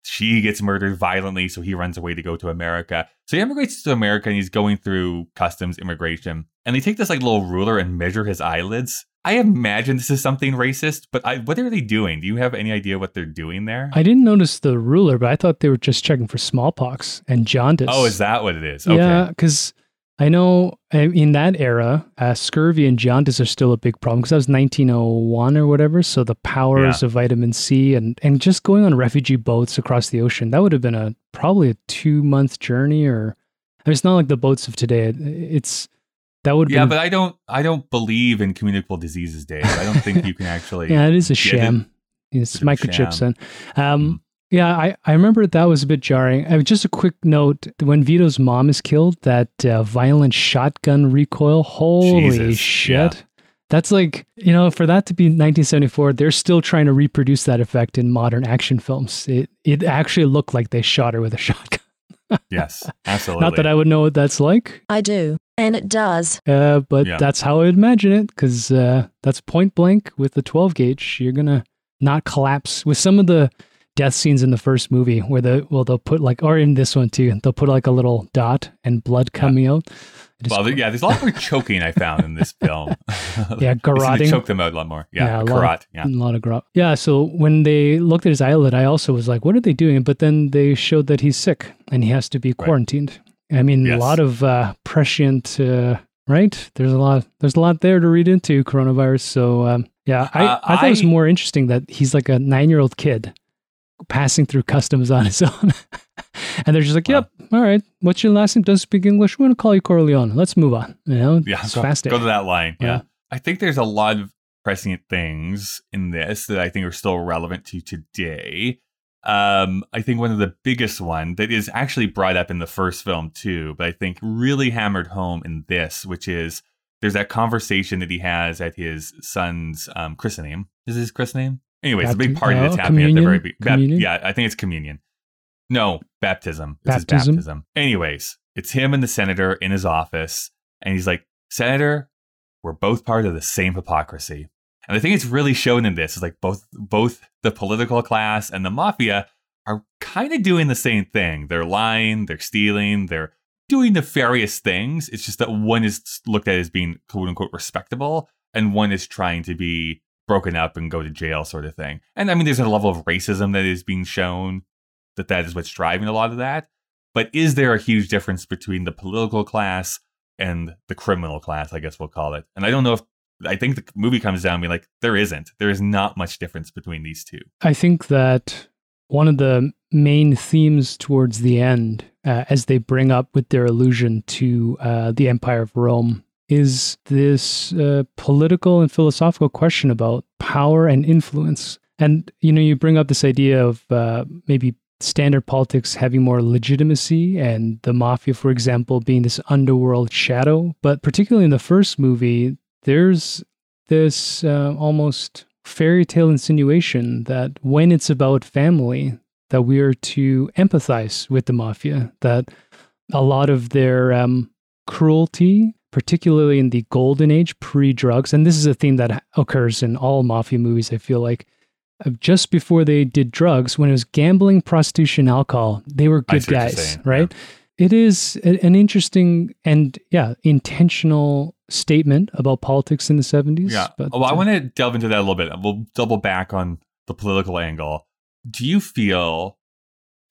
She gets murdered violently, so he runs away to go to America. So he immigrates to America, and he's going through customs immigration. And they take this like little ruler and measure his eyelids. I imagine this is something racist, but I, what are they doing? Do you have any idea what they're doing there? I didn't notice the ruler, but I thought they were just checking for smallpox and jaundice. oh, is that what it is? Okay. Yeah, because I know uh, in that era, uh, scurvy and jaundice are still a big problem because that was 1901 or whatever. So the powers of vitamin C and, and just going on refugee boats across the ocean, that would have been a probably a two month journey or I mean, it's not like the boats of today. It, it's that would Yeah, been, but I don't. I don't believe in communicable diseases, Dave. I don't think you can [LAUGHS] actually. yeah, it is a get it. sham. It's a microchips sham. in. Um, Mm. Yeah, I, I remember that was a bit jarring. Uh, just a quick note when Vito's mom is killed, that uh, violent shotgun recoil. Holy Jesus, shit. yeah. That's like, you know, for that to be 1974, they're still trying to reproduce that effect in modern action films. It it actually looked like they shot her with a [LAUGHS] shotgun. Yes, absolutely. [LAUGHS] Not that I would know what that's like, I do. And it does. uh, but Yeah. that's how I imagine it because uh, that's point blank with the 12 gauge. You're going to not collapse with some of the death scenes in the first movie where the well they'll put like or in this one too they'll put like a little dot and blood coming out. It is Well, yeah, there's a lot more choking I found in this film. [LAUGHS] Yeah, They garroting. choke them out a lot more. Yeah, Yeah, a lot of- Yeah, a lot of grot yeah so when they looked at his eyelid i also was like what are they doing? But then they showed that he's sick and he has to be quarantined. I mean a lot of uh prescient uh right? There's a lot there's a lot there to read into coronavirus. So um yeah i Uh, i thought it was more interesting that he's like a nine-year-old kid passing through customs on his [LAUGHS] own and they're just like Wow. yep all right what's your last name doesn't speak english we're gonna call you corleone let's move on you know yeah. it's Go, go to that line. Yeah. Yeah. I think there's a lot of prescient things in this that I think are still relevant to today. Um, I think one of the biggest one that is actually brought up in the first film too, but I think really hammered home in this, which is there's that conversation that he has at his son's um, christening. Is his christening? Anyways, the big party that's oh, happening at the very communion? be- bap- yeah, I think it's communion. No, baptism. It's his Baptism? baptism. Anyways, it's him and the senator in his office, and he's like, Senator, we're both part of the same hypocrisy. And I think it's really shown in this is like both both the political class and the mafia are kind of doing the same thing. They're lying, they're stealing, they're doing nefarious things. It's just that one is looked at as being quote unquote respectable, and one is trying to be broken up and go to jail, sort of thing. And I mean, there's a level of racism that is being shown that that is what's driving a lot of that. But is there a huge difference between the political class and the criminal class? I guess we'll call it. And I don't know if I think the movie comes down to like there isn't. There is not much difference between these two. I think that one of the main themes towards the end, uh, as they bring up with their allusion to uh, the Empire of Rome is this uh, political and philosophical question about power and influence. And you know, you bring up this idea of uh, maybe standard politics having more legitimacy and the mafia, for example, being this underworld shadow. But particularly in the first movie, there's this uh, almost fairy tale insinuation that when it's about family, that we are to empathize with the mafia, that a lot of their um, cruelty, particularly in the golden age pre drugs, and this is a theme that occurs in all mafia movies, I feel like. uh, Just before they did drugs, when it was gambling, prostitution, alcohol, they were good see what you're guys, right? It is an interesting and, yeah, intentional statement about politics in the 70s. Yeah. But, well, I uh, want to delve into that a little bit. We'll double back on the political angle. Do you feel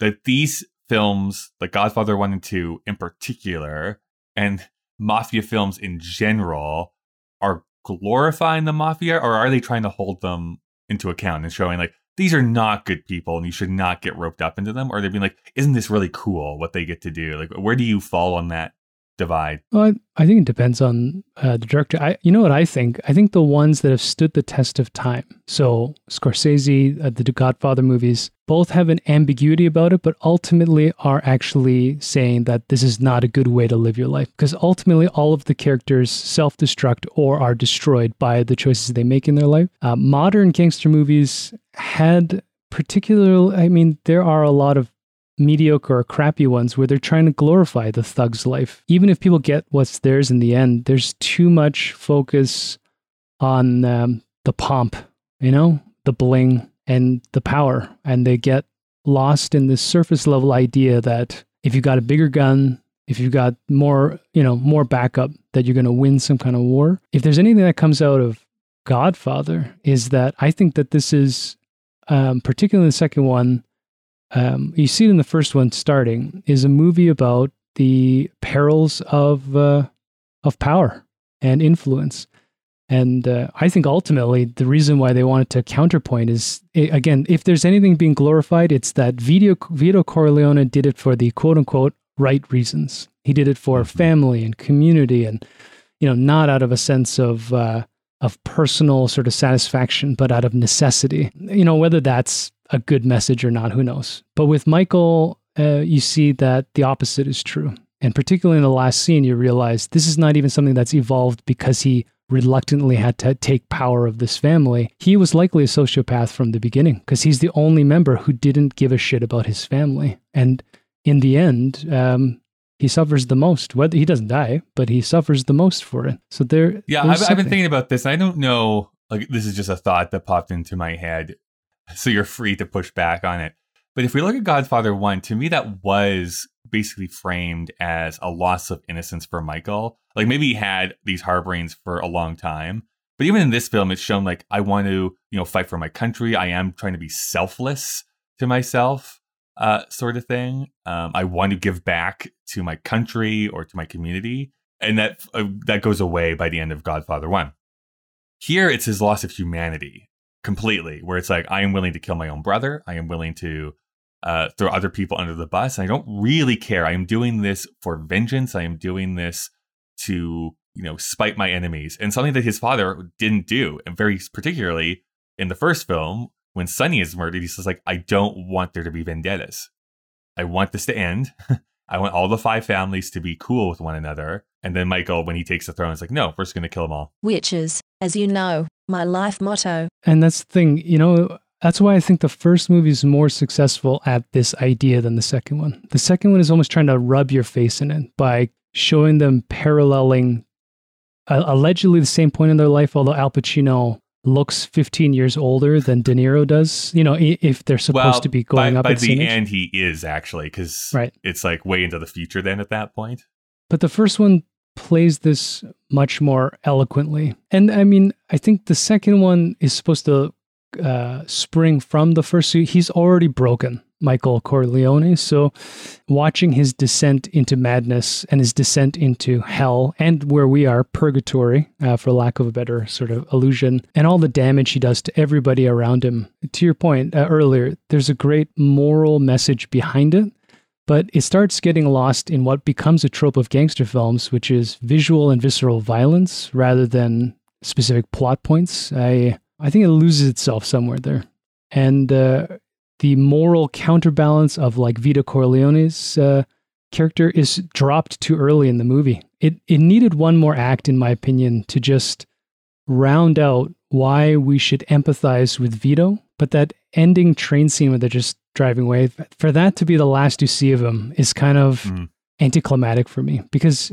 that these films, like Godfather 1 and 2 in particular, and mafia films in general, are glorifying the mafia or are they trying to hold them into account and showing like these are not good people and you should not get roped up into them? Or they're being like, isn't this really cool what they get to do? Like, where do you fall on that divide? Well, I, I think it depends on uh, the director. I, you know what I think? I think the ones that have stood the test of time. So Scorsese, uh, the Godfather movies, both have an ambiguity about it, but ultimately are actually saying that this is not a good way to live your life. Because ultimately, all of the characters self-destruct or are destroyed by the choices they make in their life. Uh, modern gangster movies had particularly, I mean, there are a lot of mediocre or crappy ones where they're trying to glorify the thug's life. Even if people get what's theirs in the end, there's too much focus on um, the pomp, you know, the bling and the power. And they get lost in this surface level idea that if you've got a bigger gun, if you've got more, you know, more backup, that you're going to win some kind of war. If there's anything that comes out of Godfather, is that I think that this is, um, particularly the second one, um, you see it in the first one starting is a movie about the perils of uh, of power and influence. And uh, i think ultimately the reason why they wanted to counterpoint is again if there's anything being glorified it's that vito, vito corleone did it for the quote unquote right reasons. He did it for family and community and you know not out of a sense of uh, of personal sort of satisfaction but out of necessity. You know whether that's a good message or not, who knows? But with Michael, uh, you see that the opposite is true. And particularly in the last scene, you realize this is not even something that's evolved because he reluctantly had to take power of this family. He was likely a sociopath from the beginning because he's the only member who didn't give a shit about his family. And in the end, um, he suffers the most. Whether he doesn't die, but he suffers the most for it. So there, Yeah, I've, I've been thinking about this. I don't know. Like, this is just a thought that popped into my head. [LAUGHS] So you're free to push back on it. But if we look at Godfather 1, to me, that was basically framed as a loss of innocence for Michael. Like, maybe he had these harborings for a long time. But even in this film, it's shown like, I want to, you know, fight for my country. I am trying to be selfless to myself, uh, sort of thing. Um, I want to give back to my country or to my community. And that uh, that goes away by the end of Godfather 1. Here, it's his loss of humanity completely, where it's like, I am willing to kill my own brother. I am willing to uh, throw other people under the bus. I don't really care. I am doing this for vengeance. I am doing this to, you know, spite my enemies. And something that his father didn't do. And very particularly in the first film, when Sonny is murdered, he says, like, I don't want there to be vendettas. I want this to end. [LAUGHS] I want all the five families to be cool with one another. And then Michael, when he takes the throne, is like, no, we're just going to kill them all. which is, as you know, my life motto. And that's the thing, you know, that's why I think the first movie is more successful at this idea than the second one. The second one is almost trying to rub your face in it by showing them paralleling uh, allegedly the same point in their life, although Al Pacino looks 15 years older than De Niro does, you know, if they're supposed to be going by, up by at the the same age. end, he is actually because Right. it's like way into the future then at that point. But the first one plays this much more eloquently. And I mean, I think the second one is supposed to uh, spring from the first. He's already broken Michael Corleone. So watching his descent into madness and his descent into hell and where we are, purgatory, uh, for lack of a better sort of illusion, and all the damage he does to everybody around him. To your point uh, earlier, there's a great moral message behind it but it starts getting lost in what becomes a trope of gangster films, which is visual and visceral violence rather than specific plot points. I I think it loses itself somewhere there, and uh, the moral counterbalance of like Vito Corleone's uh, character is dropped too early in the movie. It it needed one more act, in my opinion, to just round out why we should empathize with Vito. But that ending train scene where they're just driving away, for that to be the last you see of him is kind of Mm. anticlimactic for me because,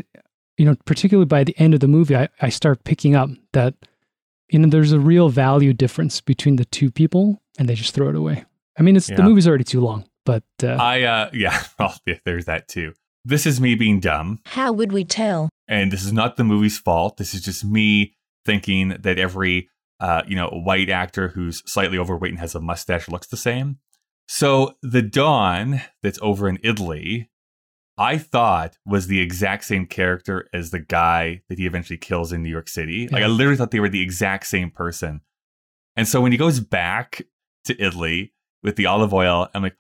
you know, particularly by the end of the movie, I, I start picking up that, you know, there's a real value difference between the two people and they just throw it away. I mean, it's the movie's already too long, but uh, I uh [LAUGHS] yeah, well, yeah, there's that too. This is me being dumb, How would we tell? and this is not the movie's fault. This is just me thinking that every uh, you know, white actor who's slightly overweight and has a mustache looks the same. So the Don that's over in Italy, I thought was the exact same character as the guy that he eventually kills in New York City. Like I literally thought they were the exact same person. And so when he goes back to Italy with the olive oil, I'm like,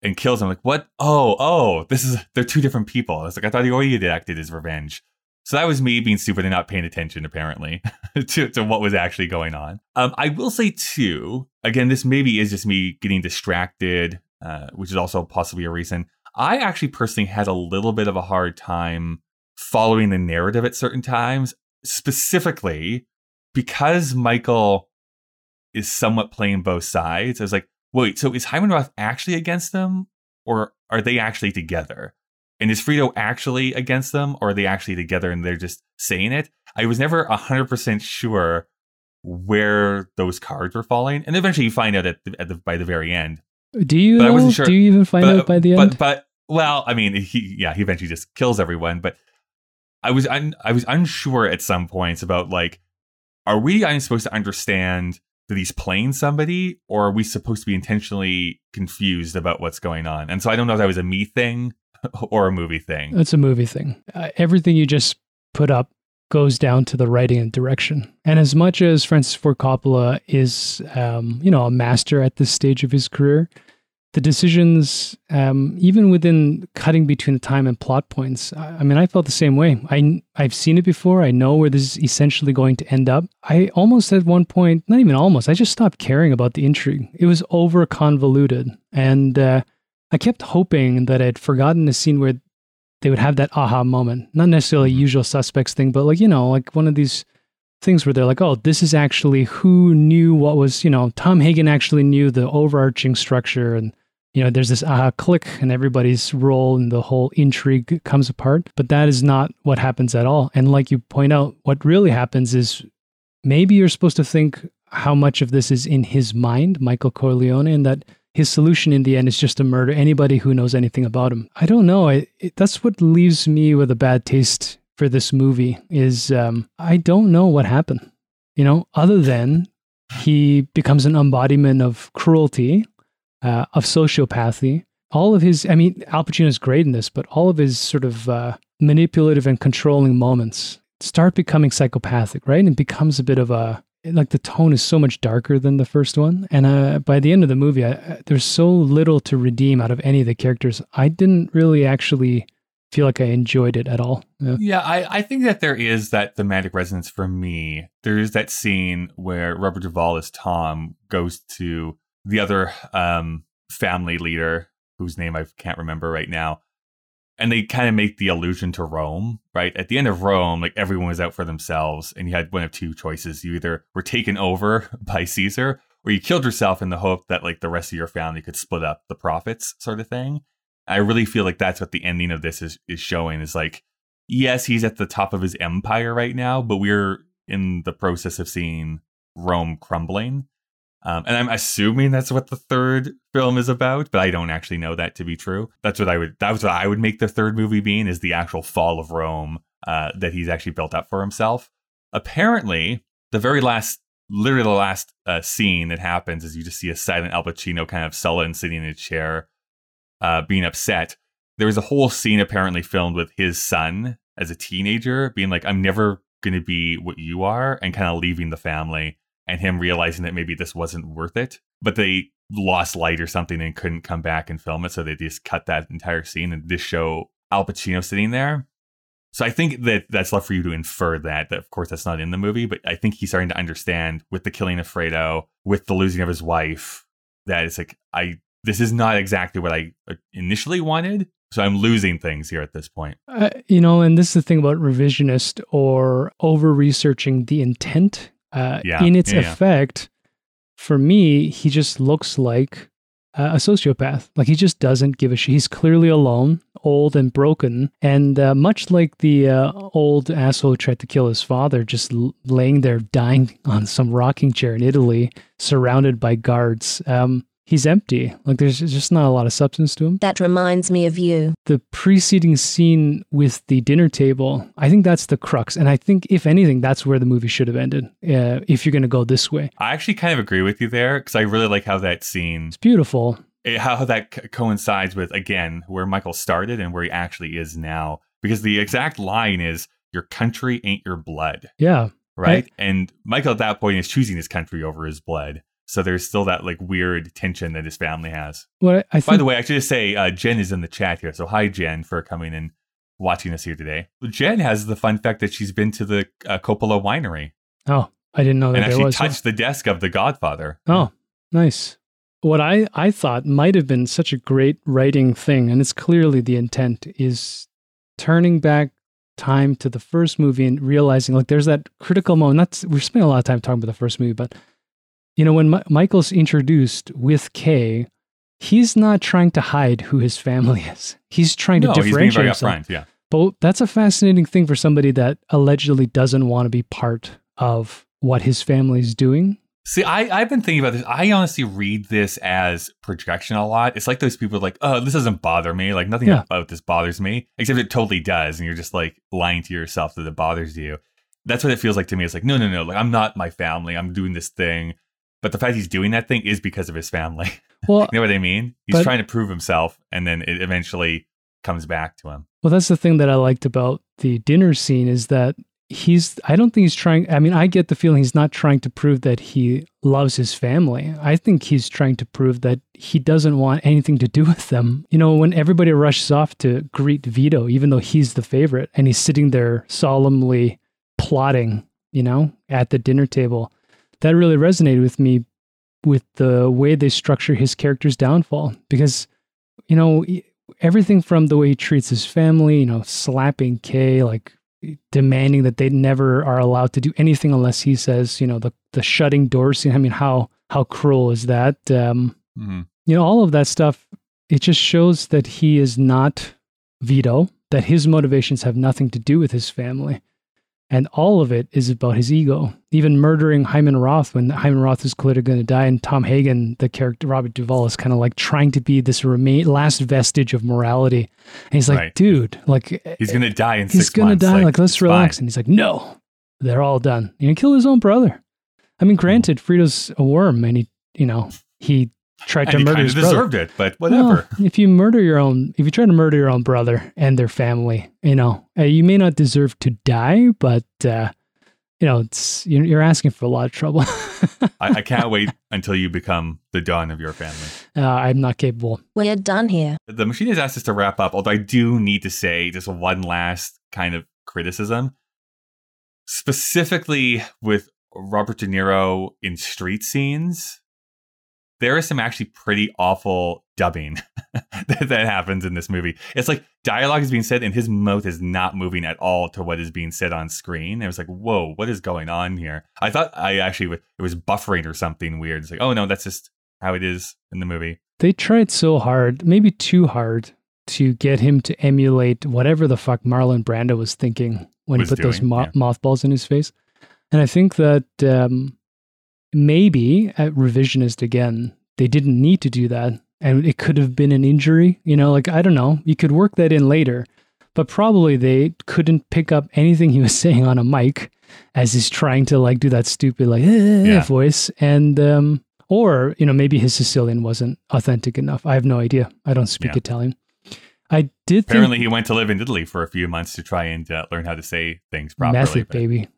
and kills him, I'm like, what? Oh, oh, this is they're two different people. I was like, I thought he already acted his revenge. So that was me being stupid and not paying attention, apparently, [LAUGHS] to, to what was actually going on. Um, I will say too, again, this maybe is just me getting distracted, uh, which is also possibly a reason. I actually personally had a little bit of a hard time following the narrative at certain times, specifically because Michael is somewhat playing both sides. I was like, wait, so is Hyman Roth actually against them, or are they actually together? And is Fredo actually against them, or are they actually together and they're just saying it? I was never 100% sure where those cards were falling. And eventually you find out at the, at the, by the very end. do you but I wasn't sure. do you even find but, out by the but, end? But, well, I mean, he, yeah, he eventually just kills everyone. But I was, un, I was unsure at some points about like, are we I'm supposed to understand that he's playing somebody, or are we supposed to be intentionally confused about what's going on? And so I don't know if that was a me thing [LAUGHS] or a movie thing. It's a movie thing. Uh, everything you just put up goes down to the writing and direction. And as much as Francis Ford Coppola is, um, you know, a master at this stage of his career, the decisions, um, even within cutting between the time and plot points, I, I mean, I felt the same way. I I've seen it before. I know where this is essentially going to end up. I almost at one point, not even almost, I just stopped caring about the intrigue. It was over convoluted, and uh, I kept hoping that I'd forgotten the scene where they would have that aha moment. Not necessarily a usual suspects thing, but like, you know, like one of these things where they're like, oh, this is actually who knew what was, you know, Tom Hagen actually knew the overarching structure and you know, there's this aha click and everybody's role and the whole intrigue comes apart. But that is not what happens at all. And like you point out, what really happens is maybe you're supposed to think how much of this is in his mind, Michael Corleone, and that his solution in the end is just to murder anybody who knows anything about him. I don't know. I, it, that's what leaves me with a bad taste for this movie. Is um, I don't know what happened. You know, other than he becomes an embodiment of cruelty, uh, of sociopathy. All of his, I mean, Al Pacino is great in this, but all of his sort of uh, manipulative and controlling moments start becoming psychopathic, right? And becomes a bit of a like the tone is so much darker than the first one. And uh, by the end of the movie, I, there's so little to redeem out of any of the characters. I didn't really actually feel like I enjoyed it at all. Yeah. Yeah, I, I think that there is that thematic resonance for me. There is that scene where Robert Duvall as Tom goes to the other um, family leader, whose name I can't remember right now, and they kind of make the allusion to Rome, right? At the end of Rome, like everyone was out for themselves, and you had one of two choices: you either were taken over [LAUGHS] by Caesar, or you killed yourself in the hope that like the rest of your family could split up the profits, sort of thing. I really feel like that's what the ending of this is is showing is like yes, he's at the top of his empire right now, but we're in the process of seeing Rome crumbling. Um, and I'm assuming that's what the third film is about, but I don't actually know that to be true. That's what I would that was what I would make the third movie being is the actual fall of Rome uh, that he's actually built up for himself. Apparently, the very last, literally the last uh, scene that happens is you just see a silent Al Pacino kind of sullen sitting in a chair, uh, being upset. There was a whole scene apparently filmed with his son as a teenager, being like, "I'm never going to be what you are," and kind of leaving the family, and him realizing that maybe this wasn't worth it. but they lost light or something and couldn't come back and film it, so they just cut that entire scene and just show Al Pacino sitting there. So I think that that's left for you to infer that. That of course that's not in the movie, but I think he's starting to understand with the killing of Fredo, with the losing of his wife, that it's like I this is not exactly what I uh, initially wanted. So I'm losing things here at this point. Uh, you know, and this is the thing about revisionist or over researching the intent. Uh, Yeah, in its yeah, yeah. effect, for me, he just looks like uh, a sociopath. Like he just doesn't give a shit. He's clearly alone, old and broken, and uh, much like the uh, old asshole who tried to kill his father, just l- laying there dying on some rocking chair in Italy, surrounded by guards. Um, he's empty. Like there's just not a lot of substance to him That reminds me of you. the preceding scene with the dinner table, I think that's the crux. And I think, if anything, that's where the movie should have ended, uh, if you're going to go this way. I actually kind of agree with you there because I really like how that scene, It's beautiful. it- how that co- coincides with again where Michael started and where he actually is now. Because the exact line is, "Your country ain't your blood." Yeah. right? and Michael at that point is choosing his country over his blood. So there's still that like weird tension that his family has. What I, I By the way, I should just say uh, Jen is in the chat here. So hi, Jen, for coming and watching us here today. Jen has the fun fact that she's been to the uh, Coppola winery oh, I didn't know that and actually was. touched the desk of the Godfather. Oh, nice. What I, I thought might have been such a great writing thing, and it's clearly the intent, is turning back time to the first movie and realizing like there's that critical moment. That's we're spending a lot of time talking about the first movie, but you know when Mi- Michael's introduced with Kay, he's not trying to hide who his family [LAUGHS] is. He's trying No, to he's being differentiate very himself. upfront. Yeah. But that's a fascinating thing for somebody that allegedly doesn't want to be part of what his family's doing. See, I, I've been thinking about this. I honestly read this as projection a lot. It's like those people are like, oh, this doesn't bother me. Like nothing Yeah. about this bothers me, except it totally does. And you're just like lying to yourself that it bothers you. That's what it feels like to me. It's like, no, no, no. Like I'm not my family. I'm doing this thing. But the fact he's doing that thing is because of his family. [LAUGHS] Well, you know what I mean? He's But- trying to prove himself, and then it eventually comes back to him. Well, that's the thing that I liked about the dinner scene is that he's, I don't think he's trying, I mean, I get the feeling he's not trying to prove that he loves his family. I think he's trying to prove that he doesn't want anything to do [LAUGHS] with them. You know, when everybody rushes off to greet Vito, even though he's the favorite, and he's sitting there solemnly plotting, you know, at the dinner table, that really resonated with me with the way they structure his character's downfall because, you know, everything from the way he treats his family, you know, slapping Kay, like demanding that they never are allowed to do anything unless he says, you know, the the shutting door scene. I mean, how how cruel is that? Um, hmm you know, all of that stuff. It just shows that he is not Vito. That his motivations have nothing to do with his family, and all of it is about his ego. Even murdering Hyman Roth when Hyman Roth is clearly going to die, and Tom Hagen, the character Robert Duvall, is kind of like trying to be this remain last vestige of morality. And he's like, Right. dude, like eh, He's gonna die in he's gonna die. Like, let's relax. fine. And he's like, no, they're all done. You know, kill his own brother. I mean, granted, Fredo's a worm, and he, you know, he tried And to he murder his of brother. deserved it, but whatever. Well, if you murder your own, if you try to murder your own brother and their family, you know, uh, you may not deserve to die, but uh, you know, it's you're, you're asking for a lot of trouble. I, I can't [LAUGHS] wait until you become the Don of your family. uh, I'm not capable. We're done here. The machine has asked us to wrap up, although I do need to say just one last kind of criticism. Specifically with Robert De Niro in street scenes, there is some actually pretty awful dubbing [LAUGHS] that, that happens in this movie. It's like dialogue is being said and his mouth is not moving at all to what is being said on screen. It was like, whoa, what is going on here? I thought I actually, it was buffering or something weird. It's like, oh no, that's just how it is in the movie. They tried so hard, maybe too hard, to get him to emulate whatever the fuck Marlon Brando was thinking when Was he put those doing, mo- yeah. mothballs in his face. And I think that um, maybe at revisionist again, they didn't need to do that. And it could have been an injury, you know, like I don't know. You could work that in later, but probably they couldn't pick up anything [LAUGHS] he was saying on a mic as he's trying to like do that stupid like "Eh," Yeah. voice. And um, or you know maybe his Sicilian wasn't authentic enough. I have no idea. I don't speak Yeah. Italian. I did Apparently, he went to live in Italy for a few months to try and uh, learn how to say things properly. method baby.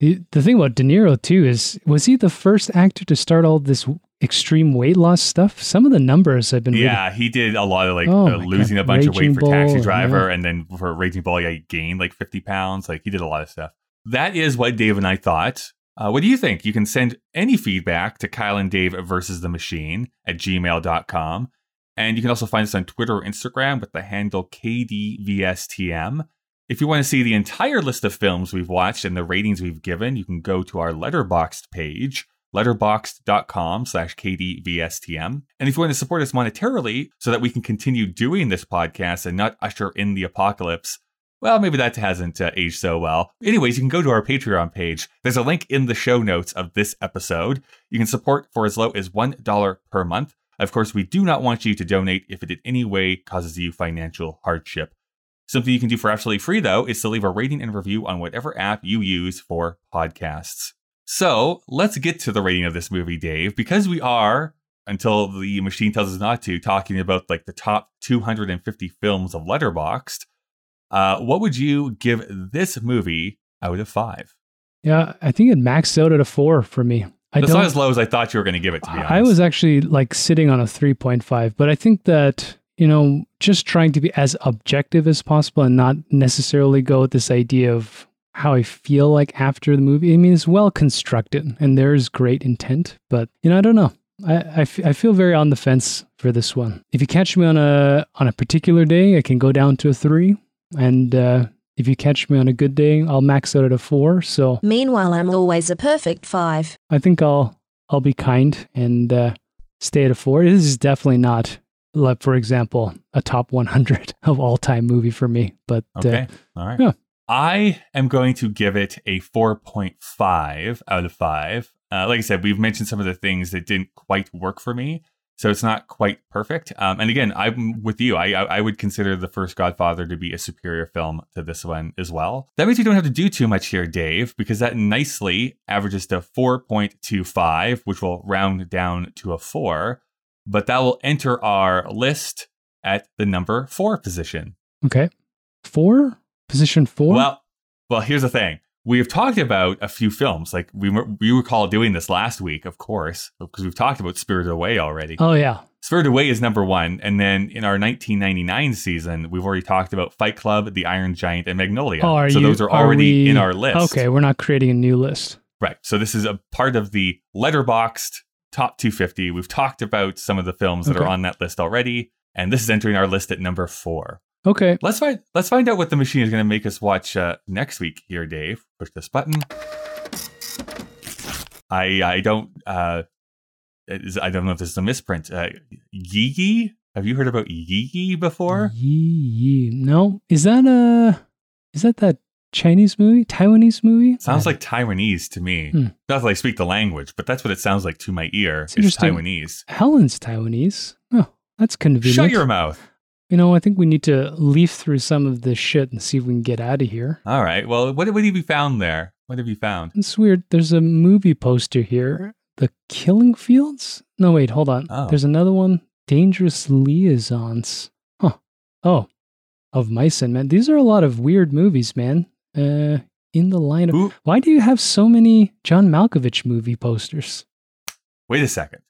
The, the thing about De Niro too is was he the first actor to start all this extreme weight loss stuff. Some of the numbers I've been Yeah, he did a lot of like Oh uh, losing God. a bunch of weight Raging for Taxi Driver, yeah. and then for Raging Bull, yeah, he gained like 50 pounds. Like he did a lot of stuff. That is what Dave and I thought. Uh, what do you think? You can send any feedback to Kyle and Dave versus the machine at gmail.com. And you can also find us on Twitter or Instagram with the handle KDVSTM. If you want to see the entire list of films we've watched and the ratings we've given, you can go to our Letterboxd page, letterboxd.com slash KDVSTM. And if you want to support us monetarily so that we can continue doing this podcast and not usher in the apocalypse, well, maybe that hasn't uh, aged so well. Anyways, you can go to our Patreon page. There's a link in the show notes of this episode. You can support for as low as $1 per month. Of course, we do not want you to donate if it in any way causes you financial hardship. Something you can do for absolutely free, though, is to leave a rating and review on whatever app you use for podcasts. So let's get to the rating of this movie, Dave, because we are, until the machine tells us not to, talking about like the top 250 films of Letterboxd. Uh, what would you give this movie out of five? Yeah, I think it maxed out at a four for me. I That's not as low as I thought you were going to give it. To be honest, I was actually like sitting on a 3.5, but I think that, you know, just trying to be as objective as possible and not necessarily go with this idea of how I feel like after the movie. I mean, it's well constructed and there's great intent, but, you know, I don't know. I, I, f- I feel very on the fence for this one. If you catch me on a on a particular day, I can go down to a three, and uh, if you catch me on a good day, I'll max out at a four. So Meanwhile, I'm always a perfect five. I think I'll I'll be kind and uh, stay at a four. This is definitely not, like for example, a top 100 [LAUGHS] of all time movie for me. But Okay. uh, All right. yeah. I am going to give it a 4.5 out of 5. Uh, like I said, we've mentioned some of the things that didn't quite work for me. So it's not quite perfect. Um, and again, I'm with you. I, I would consider the first Godfather to be a superior film to this one as well. That means we don't have to do too much here, Dave, because that nicely averages to 4.25, which will round down to a 4. But that will enter our list at the number 4 position. okay, four position four. Well, well, here's the thing. We have talked about a few films. Like we we recall doing this last week, of course, because we've talked about Spirited Away already. oh yeah, Spirited Away is number one, and then in our 1999 season, we've already talked about Fight Club, The Iron Giant, and Magnolia. oh, are so you, those are already we- in our list. Okay, we're not creating a new list. right. So this is a part of the Letterboxd top 250. We've talked about some of the films that are on that list already, and this is entering our list at number four. Okay, Let's find let's find out what the machine is going to make us watch uh, next week. Here, Dave, push this button. I I don't uh, is, I don't know if this is a misprint. Uh, Yi Yi, have you heard about Yi Yi before? Yee, yee. No, is that a is that that Chinese movie, Taiwanese movie? Sounds like Taiwanese to me. Hmm. Not that I speak the language, but that's what it sounds like to my ear. It's It's. Taiwanese. Helen's Taiwanese. Oh, that's convenient. Shut your mouth. You know, I think we need to leaf through some of this shit and see if we can get out of here. All right. Well, what, what have you found there? What have you found? It's weird. There's a movie poster here. The Killing Fields? No, wait, hold on. Oh. There's another one. Dangerous Liaisons. Huh. Oh, of Mice and Men. These are a lot of weird movies, man. Uh, in the lineup. Who? Why do you have so many John Malkovich movie posters? Wait a second.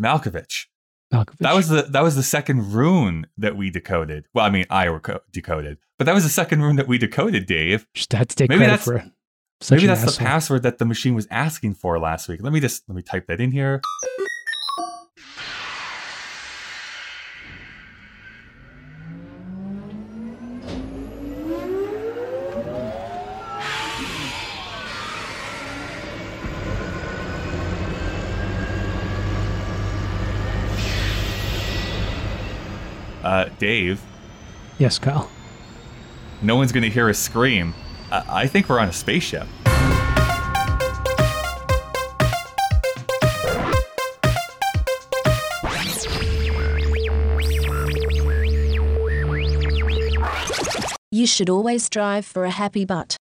Malkovich. Malkovich. That was the that was the second rune that we decoded. Well, I mean, I reco- decoded, but that was the second rune that we decoded, Dave. just had to take Maybe credit that's- for it. Such Maybe that's the password that the machine was asking for last week. Let me just let me type that in here. Uh, Dave, Yes, Kyle. no one's gonna hear us scream. I, I think we're on a spaceship. You should always strive for a happy butt.